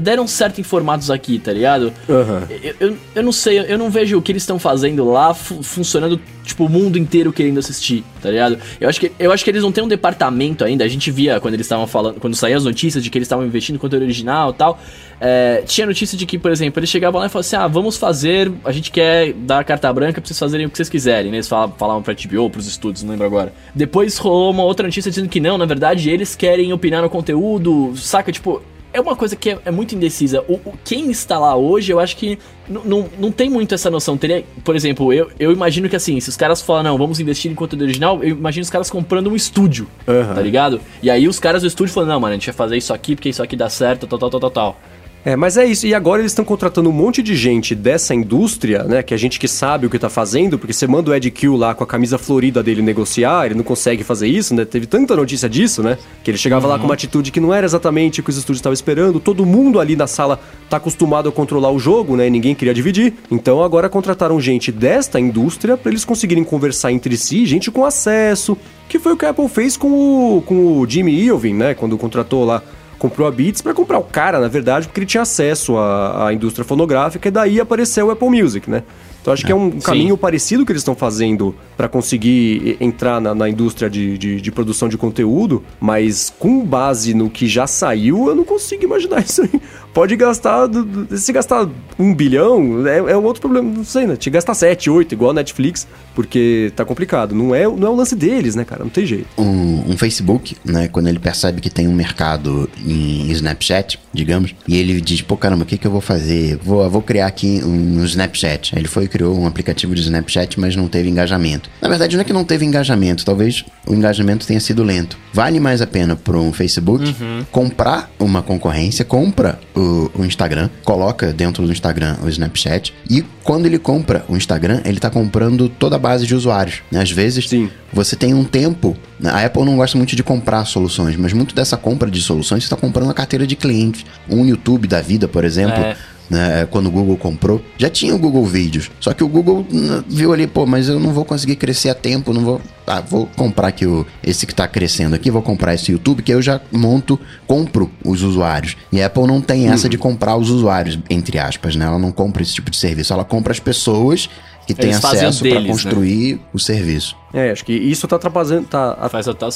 deram certo em formatos aqui, tá ligado? Uhum. Eu, eu, eu, não sei, eu não vejo o que eles estão fazendo lá fu funcionando, tipo, o mundo inteiro querendo assistir, tá ligado? Eu acho que, eu acho que eles não têm um departamento ainda. A gente via quando eles estavam falando, quando saíam as notícias de que eles estavam investindo em conteúdo original e tal. É, tinha notícia de que, por exemplo, eles chegavam lá e falavam assim: ah, vamos fazer, a gente quer dar carta branca pra vocês fazerem o que vocês quiserem, né? Eles falavam, falavam pra TBO, pros estúdios, não lembro agora. Depois rolou uma outra notícia dizendo que não, na verdade, eles querem opinar no conteúdo, saca? Tipo, é uma coisa que é, é muito indecisa. O, o, quem está lá hoje, eu acho que não, tem muito essa noção. Teria, por exemplo, eu, eu imagino que assim, se os caras falam, não, vamos investir em conteúdo original, eu imagino os caras comprando um estúdio, uhum. tá ligado? E aí os caras do estúdio falam, não, mano, a gente vai fazer isso aqui porque isso aqui dá certo, tal, tal, tal, tal, tal. É, mas é isso. E agora eles estão contratando um monte de gente dessa indústria, né? Que é gente que sabe o que tá fazendo, porque você manda o Ed Kill lá com a camisa florida dele negociar, ele não consegue fazer isso, né? Teve tanta notícia disso, né? Que ele chegava uhum. lá com uma atitude que não era exatamente o que os estúdios estavam esperando. Todo mundo ali na sala tá acostumado a controlar o jogo, né? E ninguém queria dividir. Então agora contrataram gente desta indústria para eles conseguirem conversar entre si, gente com acesso, que foi o que a Apple fez com o, com o Jimmy Iovine, né? Quando contratou lá comprou a Beats para comprar o cara, na verdade, porque ele tinha acesso à, à indústria fonográfica e daí apareceu o Apple Music, né? Então acho que é um caminho parecido que eles estão fazendo para conseguir entrar na, na indústria de, de, de produção de conteúdo, mas com base no que já saiu, eu não consigo imaginar isso aí. Pode gastar, do- do- se gastar um bilhão, é, é um outro problema, não sei, né? Te gastar sete, oito, igual a Netflix, porque tá complicado. Não é, não é o lance deles, né, cara? Não tem jeito. um, um Facebook, né, quando ele percebe que tem um mercado em Snapchat, digamos, e ele diz, pô, caramba, o que, que eu vou fazer? Vou, vou criar aqui um, Snapchat. Aí Ele foi e criou um aplicativo de Snapchat, mas não teve engajamento. Na verdade, não é que não teve engajamento, talvez o engajamento tenha sido lento. Vale mais a pena para um Facebook comprar uma concorrência, compra o, o Instagram, coloca dentro do Instagram o Snapchat, e quando ele compra o Instagram, ele tá comprando toda a base de usuários. né? Às vezes, Sim. você tem um tempo. né? A Apple não gosta muito de comprar soluções, mas muito dessa compra de soluções você está comprando a carteira de clientes. Um YouTube da vida, por exemplo. É. né, quando o Google comprou, já tinha o Google Vídeos. Só que o Google né, viu ali, pô, mas eu não vou conseguir crescer a tempo, não vou. Ah, vou comprar aqui o, esse que tá crescendo aqui, vou comprar esse YouTube, que eu já monto, compro os usuários. E a Apple não tem essa de comprar os usuários, entre aspas, né? Ela não compra esse tipo de serviço, ela compra as pessoas que têm acesso para né? construir o serviço. É, acho que isso tá atrapalhando, tá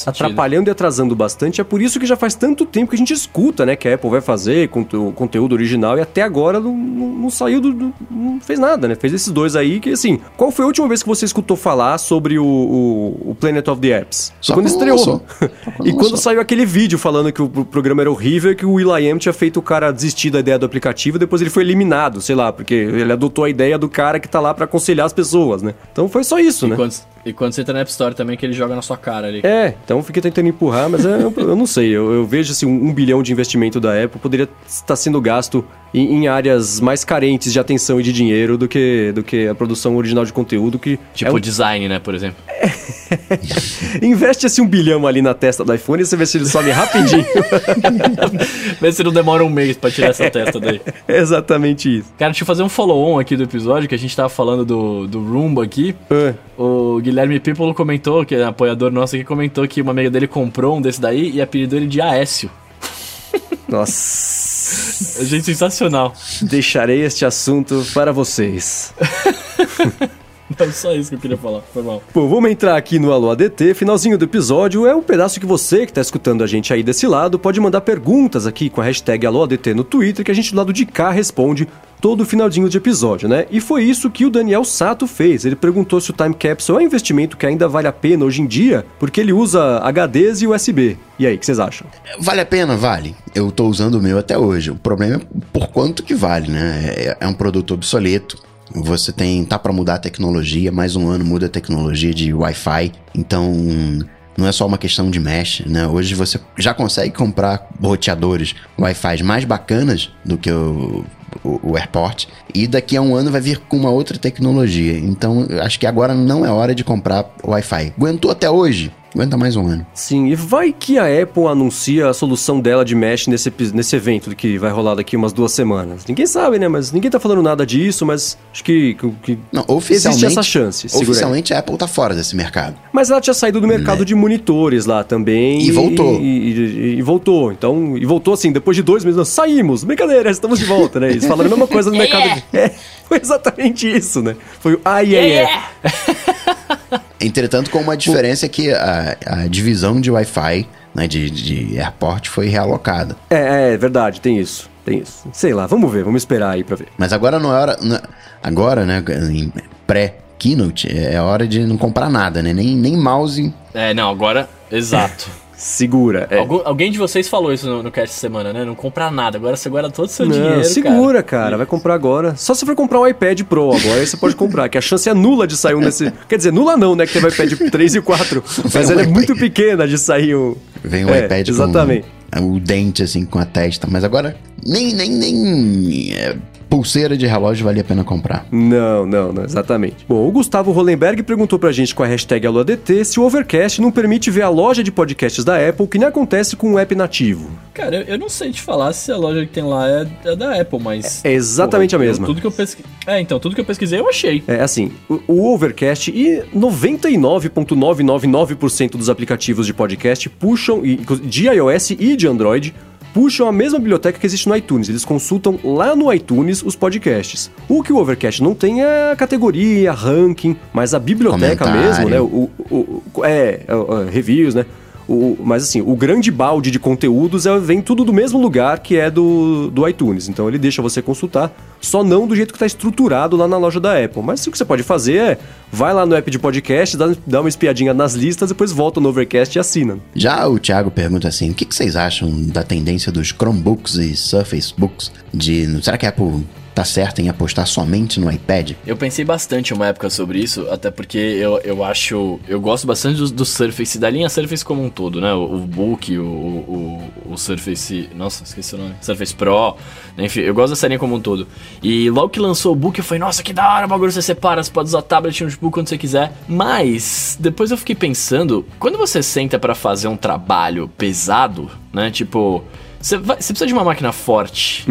atrapalhando e atrasando bastante. É por isso que já faz tanto tempo que a gente escuta, né? Que a Apple vai fazer conte- conteúdo original e até agora não, não- não saiu do, do- Não fez nada, né? Fez esses dois aí que, assim... Qual foi a última vez que você escutou falar sobre o, o- o Planet of the Apps? Só quando quando estreou. Só quando e quando lançou. saiu aquele vídeo falando que o, programa era horrível e que o Will.i.am tinha feito o cara desistir da ideia do aplicativo e depois ele foi eliminado, sei lá, porque ele adotou a ideia do cara que tá lá pra aconselhar as pessoas, né? Então foi só isso, E né? quando, e quando você entra na App Store também, que ele joga na sua cara ali. É, então fiquei tentando empurrar, mas é, eu, eu não sei. Eu, eu vejo assim, um, um bilhão de investimento da Apple poderia estar sendo gasto em, em áreas mais carentes de atenção e de dinheiro do que, do que a produção original de conteúdo que Tipo é um- design, né, por exemplo. investe assim um bilhão ali na testa do iPhone e você vê se ele some rapidinho. Vê se não demora um mês pra tirar essa testa daí. é exatamente isso. Cara, deixa eu fazer um follow-on aqui do episódio, que a gente tava falando do, do Roomba aqui. É. O Guilherme People comentou, que é apoiador nosso aqui, comentou que uma amiga dele comprou um desse daí e apelidou ele de Aécio. Nossa. Achei sensacional. Deixarei este assunto para vocês. Não, só isso que eu queria falar, foi mal. Bom, vamos entrar aqui no Alô ADT. Finalzinho do episódio é um pedaço que você que está escutando a gente aí desse lado pode mandar perguntas aqui com a hashtag Alô ADT no Twitter que a gente do lado de cá responde todo finalzinho de episódio, né? E foi isso que o Daniel Sato fez. Ele perguntou se o Time Capsule é um investimento que ainda vale a pena hoje em dia, porque ele usa HDs e USB. E aí, o que vocês acham? Vale a pena? Vale. Eu tô usando o meu até hoje. O problema é por quanto que vale, né? É, é um produto obsoleto. Você tem. tá para mudar a tecnologia, mais um ano muda a tecnologia de Wi-Fi. Então. Não é só uma questão de mesh, né? Hoje você já consegue comprar roteadores Wi-Fi mais bacanas do que o, o, o AirPort. E daqui a um ano vai vir com uma outra tecnologia. Então, acho que agora não é hora de comprar Wi-Fi. Aguentou até hoje, aguenta mais um ano. Sim, e vai que a Apple anuncia a solução dela de mesh nesse, nesse evento que vai rolar daqui umas duas semanas. Ninguém sabe, né? Mas ninguém tá falando nada disso, mas acho que, que- que Não, oficialmente. existe essa chance. segura aí. Oficialmente a Apple tá fora desse mercado. Mas ela tinha saído do mercado de monitores lá também. E voltou. E, e- e voltou. Então, e voltou assim, depois de dois meses, nós saímos. Brincadeira, estamos de volta, né? Eles falaram a mesma coisa no mercado. De... É, foi exatamente isso, né? Foi o ah, yeah, yeah. Entretanto, com uma diferença que a, a divisão de Wi-Fi, né, de, de AirPort, foi realocada. É, é verdade, tem isso. Tem isso. Sei lá, vamos ver, vamos esperar aí pra ver. Mas agora não é hora. não- agora, né, em pré-keynote, é hora de não comprar nada, né? Nem, nem mouse. É, não, agora, exato. Segura. É. Algum- alguém de vocês falou isso no, no cast semana, né? Não comprar nada, agora você guarda todo o seu Não, dinheiro, segura, cara. Vai comprar agora. Só se for comprar um iPad Pro agora, aí você pode comprar, que a chance é nula de sair um desse. Quer dizer, nula não, né? Que teve iPad 3 e 4. Mas um ela é muito pequena de sair um. Vem o É, iPad Exatamente. com o dente, assim, com a testa. Mas agora, nem, nem, nem é, pulseira de relógio vale a pena comprar. Não, não, não, exatamente. Bom, o Gustavo Hollenberg perguntou pra gente com a hashtag AloADT se o Overcast não permite ver a loja de podcasts da Apple, que nem acontece com o app nativo. Cara, eu, eu não sei te falar se a loja que tem lá é, é da Apple, mas. É exatamente a eu- mesma. tudo que eu pesqui... É, então, tudo que eu pesquisei eu achei. É assim, o, o Overcast e 99,999% dos aplicativos de podcast puxam, de iOS e de Android, puxam a mesma biblioteca que existe no iTunes. Eles consultam lá no iTunes os podcasts. O que o Overcast não tem é a categoria, ranking, mas a biblioteca Comentário. mesmo, né? O, o- o- é, é, é, reviews, né? O- mas assim, o grande balde de conteúdos é- vem tudo do mesmo lugar que é do, do iTunes. Então ele deixa você consultar, só não do jeito que está estruturado lá na loja da Apple. Mas o que você pode fazer é, vai lá no app de podcast, dá, dá uma espiadinha nas listas, depois volta no Overcast e assina. Já o Thiago pergunta assim: o que, que vocês acham da tendência dos Chromebooks e Surface Books? De. Será que a Apple tá certa em apostar somente no iPad? Eu pensei bastante uma época sobre isso, até porque eu, eu acho. Eu gosto bastante do, do Surface, da linha Surface como um todo, né? O, o Book, o, o, o Surface. Nossa, esqueci o nome. Surface Pro. Enfim, eu gosto dessa linha como um todo. E logo que lançou o Book, eu falei, nossa, que da hora, o bagulho você separa, você pode usar tablet, notebook quando você quiser. Mas, depois eu fiquei pensando, quando você senta pra fazer um trabalho pesado, né? Tipo, você, vai- você precisa de uma máquina forte.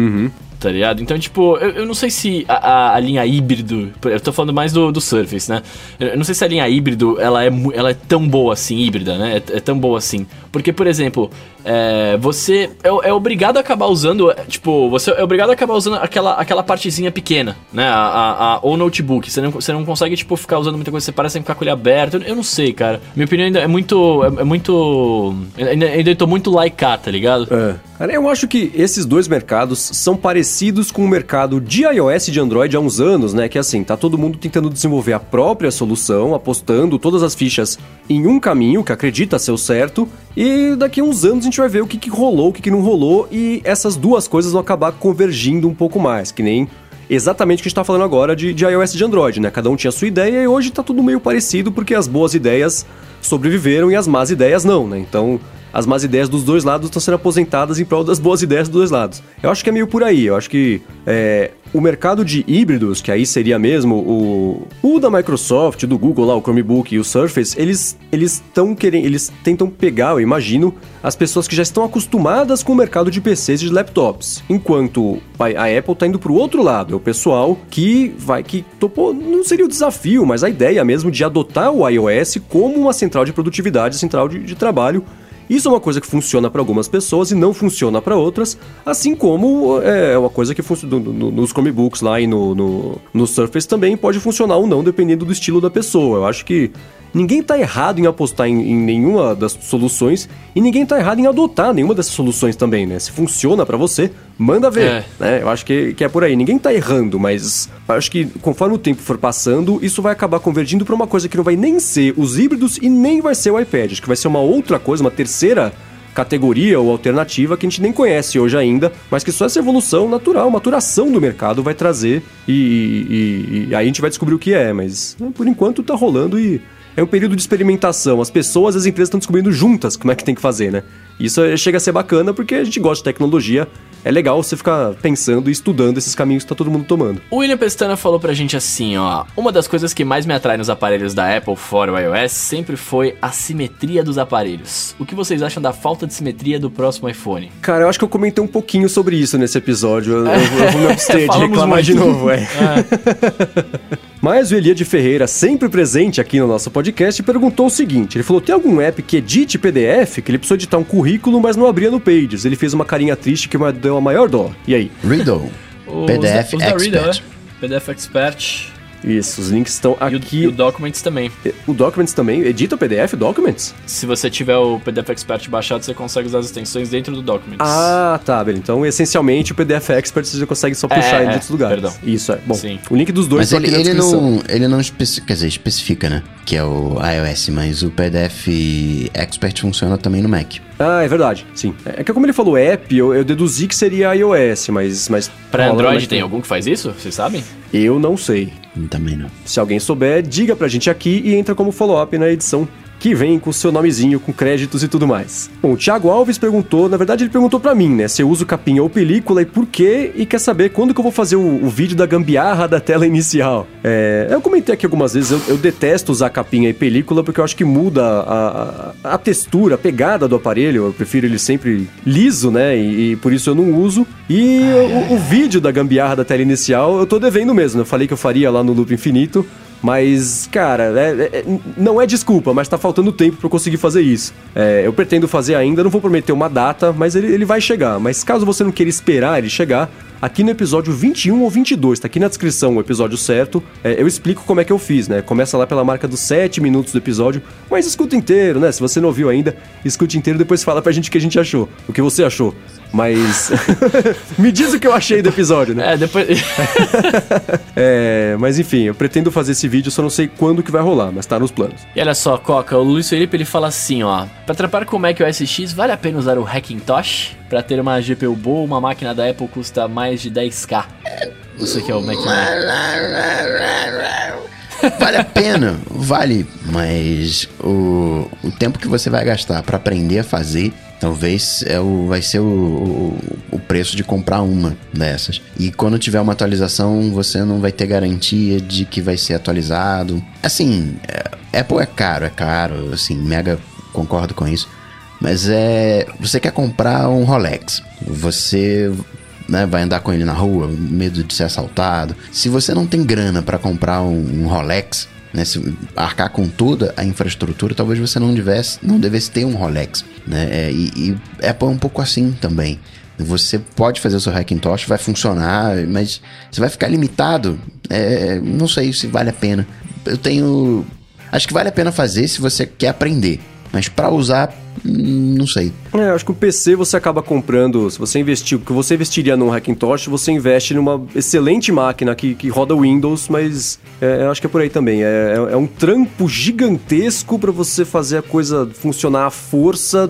Tá ligado? Então, tipo, eu, eu não sei se a, a- a linha híbrido. Eu tô falando mais do, do Surface, né? Eu não sei se a linha híbrido ela é, ela é tão boa assim, híbrida, né? É, é tão boa assim. Porque, por exemplo, é, você é, é obrigado a acabar usando. é, Tipo, você é obrigado a acabar usando aquela, aquela partezinha pequena, né? A, a, ou notebook. Você não, você não consegue, tipo, ficar usando muita coisa. Você parece ficar com ele aberto. Eu, não sei, cara. Minha opinião ainda é muito. É, é muito. Ainda, ainda tô muito laicar, tá ligado? É. Eu acho que esses dois mercados são parecidos com o mercado de iOS e de Android há uns anos, né? Que assim, tá todo mundo tentando desenvolver a própria solução, apostando todas as fichas em um caminho que acredita ser o certo, e daqui a uns anos a gente vai ver o que, que rolou, o que, que não rolou, e essas duas coisas vão acabar convergindo um pouco mais, que nem exatamente o que a gente tá falando agora de, de iOS e de Android, né? Cada um tinha a sua ideia e hoje tá tudo meio parecido porque as boas ideias sobreviveram e as más ideias não, né? Então, as más ideias dos dois lados estão sendo aposentadas em prol das boas ideias dos dois lados. Eu acho que é meio por aí. Eu acho que é, o mercado de híbridos, que aí seria mesmo o, o da Microsoft, do Google lá, o Chromebook e o Surface, eles eles estão querendo, eles tentam pegar, eu imagino, as pessoas que já estão acostumadas com o mercado de PCs e de laptops, enquanto a a Apple está indo para o outro lado, é o pessoal que vai que topou, não seria o desafio, mas a ideia mesmo de adotar o iOS como uma central de produtividade, central de, de trabalho isso é uma coisa que funciona para algumas pessoas e não funciona para outras, assim como é uma coisa que funciona no- no- nos Chromebooks lá e no, no, no Surface também pode funcionar ou não, dependendo do estilo da pessoa. Eu acho que ninguém tá errado em apostar em, em nenhuma das soluções e ninguém tá errado em adotar nenhuma dessas soluções também, né? Se funciona para você, manda ver, É. né? Eu acho que, que é por aí. Ninguém tá errando, mas acho que conforme o tempo for passando, isso vai acabar convergindo para uma coisa que não vai nem ser os híbridos e nem vai ser o iPad. Acho que vai ser uma outra coisa, uma terceira categoria ou alternativa que a gente nem conhece hoje ainda, mas que só essa evolução natural, maturação do mercado vai trazer e, e- e aí a gente vai descobrir o que é, mas né, por enquanto tá rolando e é um período de experimentação. As pessoas, as empresas estão descobrindo juntas como é que tem que fazer, né? Isso é- chega a ser bacana porque a gente gosta de tecnologia. É legal você ficar pensando e estudando esses caminhos que tá todo mundo tomando. O William Pestana falou pra gente assim, ó. Uma das coisas que mais me atrai nos aparelhos da Apple fora o iOS sempre foi a simetria dos aparelhos. O que vocês acham da falta de simetria do próximo iPhone? Cara, eu acho que eu comentei um pouquinho sobre isso nesse episódio. Eu, eu- eu vou me abster de reclamar muito. de novo, é. Mas o Eliade Ferreira, sempre presente aqui no nosso podcast, perguntou o seguinte: ele falou: tem algum app que edite PDF que ele precisou editar um currículo, mas não abria no Pages? Ele fez uma carinha triste que deu a maior dó. E aí? Riddle. Os PDF da- os da Reader, Expert. né? PDF Expert Isso, os links estão e o, aqui. e o Documents também. O Documents também. Edita o PDF Documents? Se você tiver o PDF Expert baixado, você consegue usar as extensões dentro do Documents. Ah, tá, beleza. Então, essencialmente, o PDF Expert você já consegue só puxar é, em outros lugares. perdão. Isso, é. Bom, Sim. o link dos dois Mas ele, aqui na ele descrição. não, ele não especi- quer dizer, especifica, né? Que é o iOS, mas o PDF Expert funciona também no Mac. Ah, é verdade, sim. É que como ele falou app, eu, eu deduzi que seria iOS, mas... mas Pra Android tem algum que faz isso? Vocês sabem? Eu não sei. Também não. Se alguém souber, diga pra gente aqui e entra como follow-up na edição que vem com seu nomezinho, com créditos e tudo mais. Bom, o Thiago Alves perguntou, na verdade ele perguntou pra mim, né, se eu uso capinha ou película e por quê, e quer saber quando que eu vou fazer o, o vídeo da gambiarra da tela inicial. É, eu comentei aqui algumas vezes, eu, eu detesto usar capinha e película porque eu acho que muda a, a, a textura, a pegada do aparelho, eu prefiro ele sempre liso, né, e, e por isso eu não uso. E o, o vídeo da gambiarra da tela inicial eu tô devendo mesmo, eu falei que eu faria lá no Loop Infinito, Mas, cara, é- é- não é desculpa, mas tá faltando tempo pra eu conseguir fazer isso. É, eu pretendo fazer ainda, não vou prometer uma data, mas ele, ele vai chegar. Mas caso você não queira esperar ele chegar, aqui no episódio 21 ou 22, tá aqui na descrição o episódio certo, é, eu explico como é que eu fiz, né? Começa lá pela marca dos 7 minutos do episódio, mas escuta inteiro, né? Se você não ouviu ainda, escute inteiro e depois fala pra gente o que a gente achou, o que você achou. Mas. Me diz o que eu achei do episódio, né? É, depois. É, mas enfim, eu pretendo fazer esse vídeo, só não sei quando que vai rolar, mas tá nos planos. E olha só, Coca, o Luiz Felipe ele fala assim, ó. Pra trampar com o Mac OS X, vale a pena usar o Hackintosh? Pra ter uma GPU boa, uma máquina da Apple custa mais de 10k. Você que é o Mac Vale a pena, vale, mas o, o tempo que você vai gastar pra aprender a fazer, talvez é o, vai ser o, o, o preço de comprar uma dessas. E quando tiver uma atualização, você não vai ter garantia de que vai ser atualizado. Assim, é, Apple é caro, é caro, assim, mega concordo com isso. Mas é. Você quer comprar um Rolex. Você né, vai andar com ele na rua, medo de ser assaltado. Se você não tem grana para comprar um, um Rolex, né, se arcar com toda a infraestrutura, talvez você não devesse, não devesse ter um Rolex, né? É, e, e Apple é um pouco assim também. Você pode fazer o seu Hackintosh, vai funcionar, mas você vai ficar limitado. É, não sei se vale a pena. Eu tenho, acho que vale a pena fazer se você quer aprender, mas para usar, não sei. É, acho que o PC você acaba comprando, se você investir, o que você investiria num Hackintosh, você investe numa excelente máquina que, que roda Windows, mas é, eu acho que é por aí também. É, é- é um trampo gigantesco para você fazer a coisa funcionar à força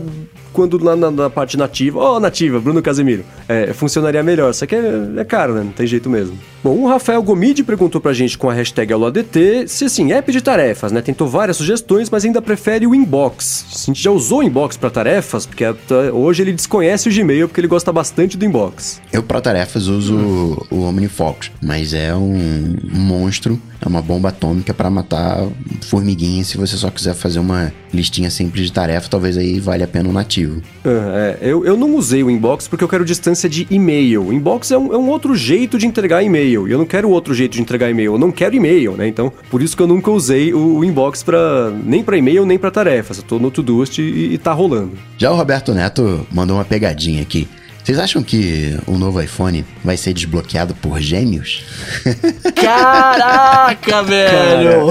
quando lá na, na parte nativa, ó, nativa, Bruno Casemiro, é, funcionaria melhor. Só que é, é caro, né? Não tem jeito mesmo. Bom, o Rafael Gomide perguntou pra gente com a hashtag AuloADT se, assim, app de tarefas, né? Tentou várias sugestões, mas ainda prefere o Inbox. A gente já usou o Inbox pra tarefas, porque hoje ele desconhece o Gmail, porque ele gosta bastante do Inbox. Eu, para tarefas, uso o OmniFocus, mas é um monstro, é uma bomba atômica para matar formiguinha. Se você só quiser fazer uma listinha simples de tarefa, talvez aí vale a pena o nativo. Ah, é, eu, eu não usei o Inbox porque eu quero distância de e-mail. O Inbox é um, é um outro jeito de entregar e-mail. E eu não quero outro jeito de entregar e-mail. Eu não quero e-mail, né? Então, por isso que eu nunca usei o, o Inbox pra, nem para e-mail, nem para tarefas. Eu tô no Todoist e, e tá rolando. Já o Roberto Neto mandou uma pegadinha aqui. Vocês acham que o novo iPhone vai ser desbloqueado por gêmeos? Caraca, velho!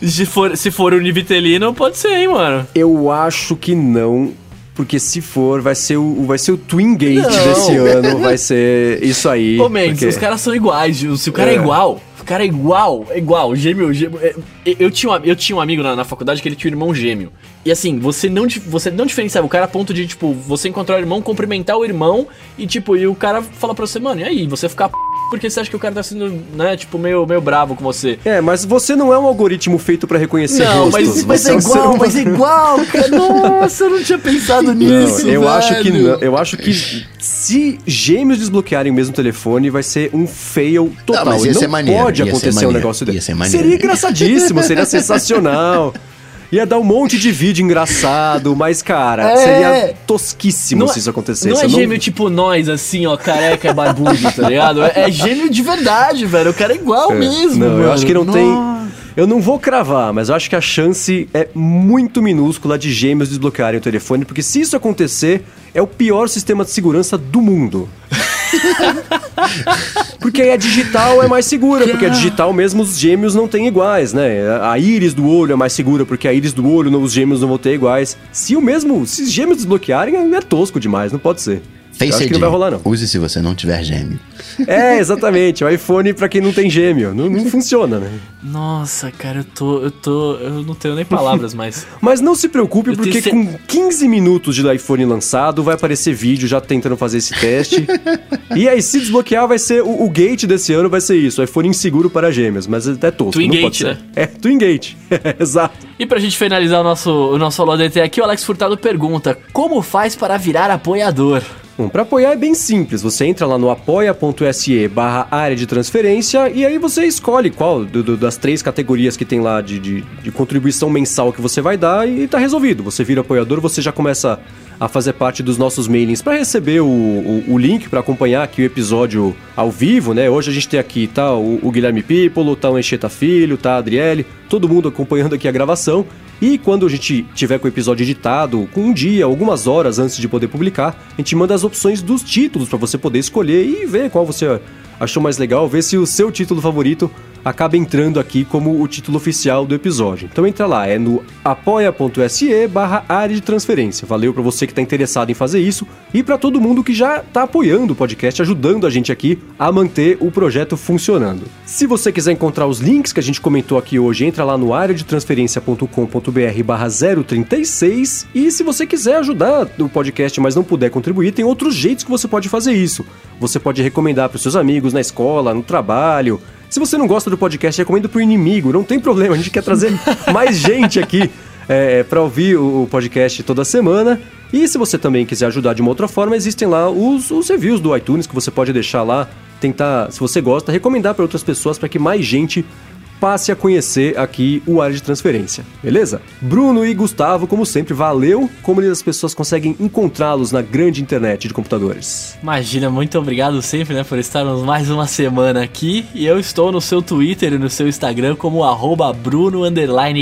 se, for, se for univitelino, pode ser, hein, mano? Eu acho que não. Porque se for, vai ser o, vai ser o Twin Gate Não. desse ano. Vai ser isso aí. Ô, Mendes, porque- os caras são iguais. Se o cara é, É. igual, o cara é igual, é igual, gêmeo, gêmeo. é- eu- eu, tinha, um- eu tinha um amigo na, na faculdade que ele tinha um irmão gêmeo. E assim, você não, você não diferenciava o cara a ponto de, tipo, você encontrar o irmão, cumprimentar o irmão e, tipo, e o cara fala pra você, mano, e aí, você ficar p... porque você acha que o cara tá sendo, né, tipo, meio, meio bravo com você. É, mas você não é um algoritmo feito pra reconhecer Não, mas, rostos. mas Você é um ser igual, mas é igual, cara. Nossa, eu não tinha pensado Não, nisso, eu acho que velho. não. Eu acho que se gêmeos desbloquearem o mesmo telefone, vai ser um fail total. Não, mas E ia não ser maneiro, pode ia ser acontecer um maneiro, negócio desse. ser. Seria engraçadíssimo, seria sensacional. Ia dar um monte de vídeo engraçado, mas, cara, É. seria tosquíssimo Não se isso acontecesse. Não é Eu gêmeo tipo nós, assim, ó, careca, barbudo, tá ligado? É, é gêmeo de verdade, velho. O cara é igual É. mesmo, Não, eu mano. acho que não Nossa. tem. Eu não vou cravar, mas eu acho que a chance é muito minúscula de gêmeos desbloquearem o telefone, porque se isso acontecer, é o pior sistema de segurança do mundo. porque aí a digital é mais segura, porque a digital mesmo os gêmeos não têm iguais, né? A íris do olho é mais segura, porque a íris do olho não- os gêmeos não vão ter iguais. Se o mesmo, se os gêmeos desbloquearem, é tosco demais, não pode ser. Face acho ID. que não vai rolar, não. Use se você não tiver gêmeo. É, exatamente. O iPhone pra quem não tem gêmeo. Não, não funciona, né? Nossa, cara, eu tô. Eu tô. Eu não tenho nem palavras mais. Mas não se preocupe, Eu porque tenho com 15 minutos de iPhone lançado, vai aparecer vídeo já tentando fazer esse teste. e aí, se desbloquear, vai ser o, o gate desse ano, vai ser isso: iPhone inseguro para gêmeos. Mas é tosco. Twin não Gate, pode ser. né? É, Twin Gate. Exato. E pra gente finalizar o nosso, o nosso Alô DT aqui, o Alex Furtado pergunta: Como faz para virar apoiador? Bom, para apoiar é bem simples. Você entra lá no apoia.se barra área de transferência e aí você escolhe qual do- do- das três categorias que tem lá de, de, de contribuição mensal que você vai dar e tá resolvido. Você vira apoiador, você já começa a fazer parte dos nossos mailings para receber o, o, o link para acompanhar aqui o episódio ao vivo, né? Hoje a gente tem aqui tá o, o Guilherme Pipolo, tá o Encheta Filho, tá a Adriele, todo mundo acompanhando aqui a gravação. E quando a gente tiver com o episódio editado, com um dia, algumas horas antes de poder publicar, a gente manda as opções dos títulos para você poder escolher e ver qual você achou mais legal, ver se o seu título favorito acaba entrando aqui como o título oficial do episódio. Então entra lá, é no apoia.se barra área de transferência. Valeu para você que está interessado em fazer isso e para todo mundo que já está apoiando o podcast, ajudando a gente aqui a manter o projeto funcionando. Se você quiser encontrar os links que a gente comentou aqui hoje, entra lá no areadetransferencia.com.br barra 036 e se você quiser ajudar o podcast, mas não puder contribuir, tem outros jeitos que você pode fazer isso. Você pode recomendar para os seus amigos na escola, no trabalho, se você não gosta do podcast, recomendo pro inimigo, não tem problema, a gente quer trazer mais gente aqui é, para ouvir o podcast toda semana. E se você também quiser ajudar de uma outra forma, existem lá os, os reviews do iTunes que você pode deixar lá, tentar, se você gosta, recomendar para outras pessoas para que mais gente passe a conhecer aqui o área de transferência, beleza? Bruno e Gustavo, como sempre, valeu. Como as pessoas conseguem encontrá-los na grande internet de computadores? Imagina, muito obrigado sempre, né, por estarmos mais uma semana aqui. E eu estou no seu Twitter e no seu Instagram como arroba Bruno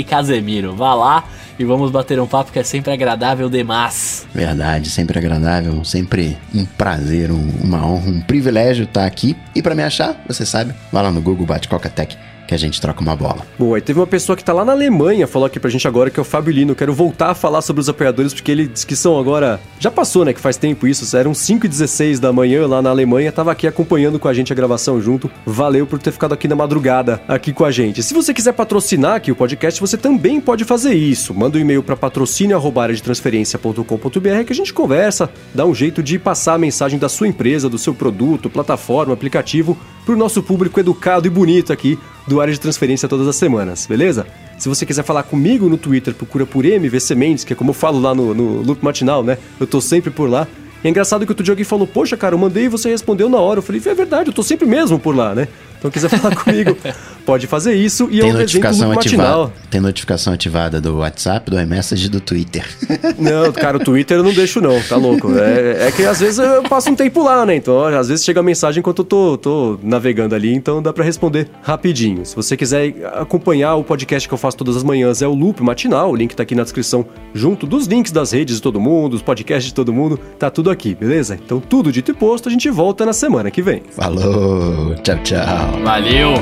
Casemiro. Vá lá e vamos bater um papo que é sempre agradável demais. Verdade, sempre agradável, sempre um prazer, um, uma honra, um privilégio estar aqui. E para me achar, você sabe, vá lá no Google, bate Coca Tech que a gente troca uma bola. Boa, e teve uma pessoa que tá lá na Alemanha, falou aqui pra gente agora, que é o Fábio Lino. Quero voltar a falar sobre os apoiadores, porque ele diz que são agora. Já passou, né? Que faz tempo isso. Eram 5 e 16 da manhã lá na Alemanha. Tava aqui acompanhando com a gente a gravação junto. Valeu por ter ficado aqui na madrugada aqui com a gente. Se você quiser patrocinar aqui o podcast, você também pode fazer isso. Manda um e-mail para patrocínio.com.br que a gente conversa, dá um jeito de passar a mensagem da sua empresa, do seu produto, plataforma, aplicativo, pro nosso público educado e bonito aqui do área de transferência todas as semanas, beleza? Se você quiser falar comigo no Twitter, procura por MVC Mendes, que é como eu falo lá no, no Loop Matinal, né? Eu tô sempre por lá. E é engraçado que outro dia alguém falou, poxa, cara, eu mandei e você respondeu na hora. Eu falei, é verdade, eu tô sempre mesmo por lá, né? Então quiser falar comigo, pode fazer isso e tem eu notificação ativada. Tem notificação ativada do WhatsApp, do iMessage e do Twitter. Não, cara, o Twitter eu não deixo não, tá louco. É, é, que às vezes eu passo um tempo lá, né? Então, às vezes chega a mensagem enquanto eu tô, tô navegando ali, então dá para responder rapidinho. Se você quiser acompanhar o podcast que eu faço todas as manhãs, é o Loop Matinal, o link tá aqui na descrição, junto dos links das redes de todo mundo, os podcasts de todo mundo, tá tudo aqui, beleza? Então, tudo dito e posto, a gente volta na semana que vem. Falou, tchau, tchau. Valeu!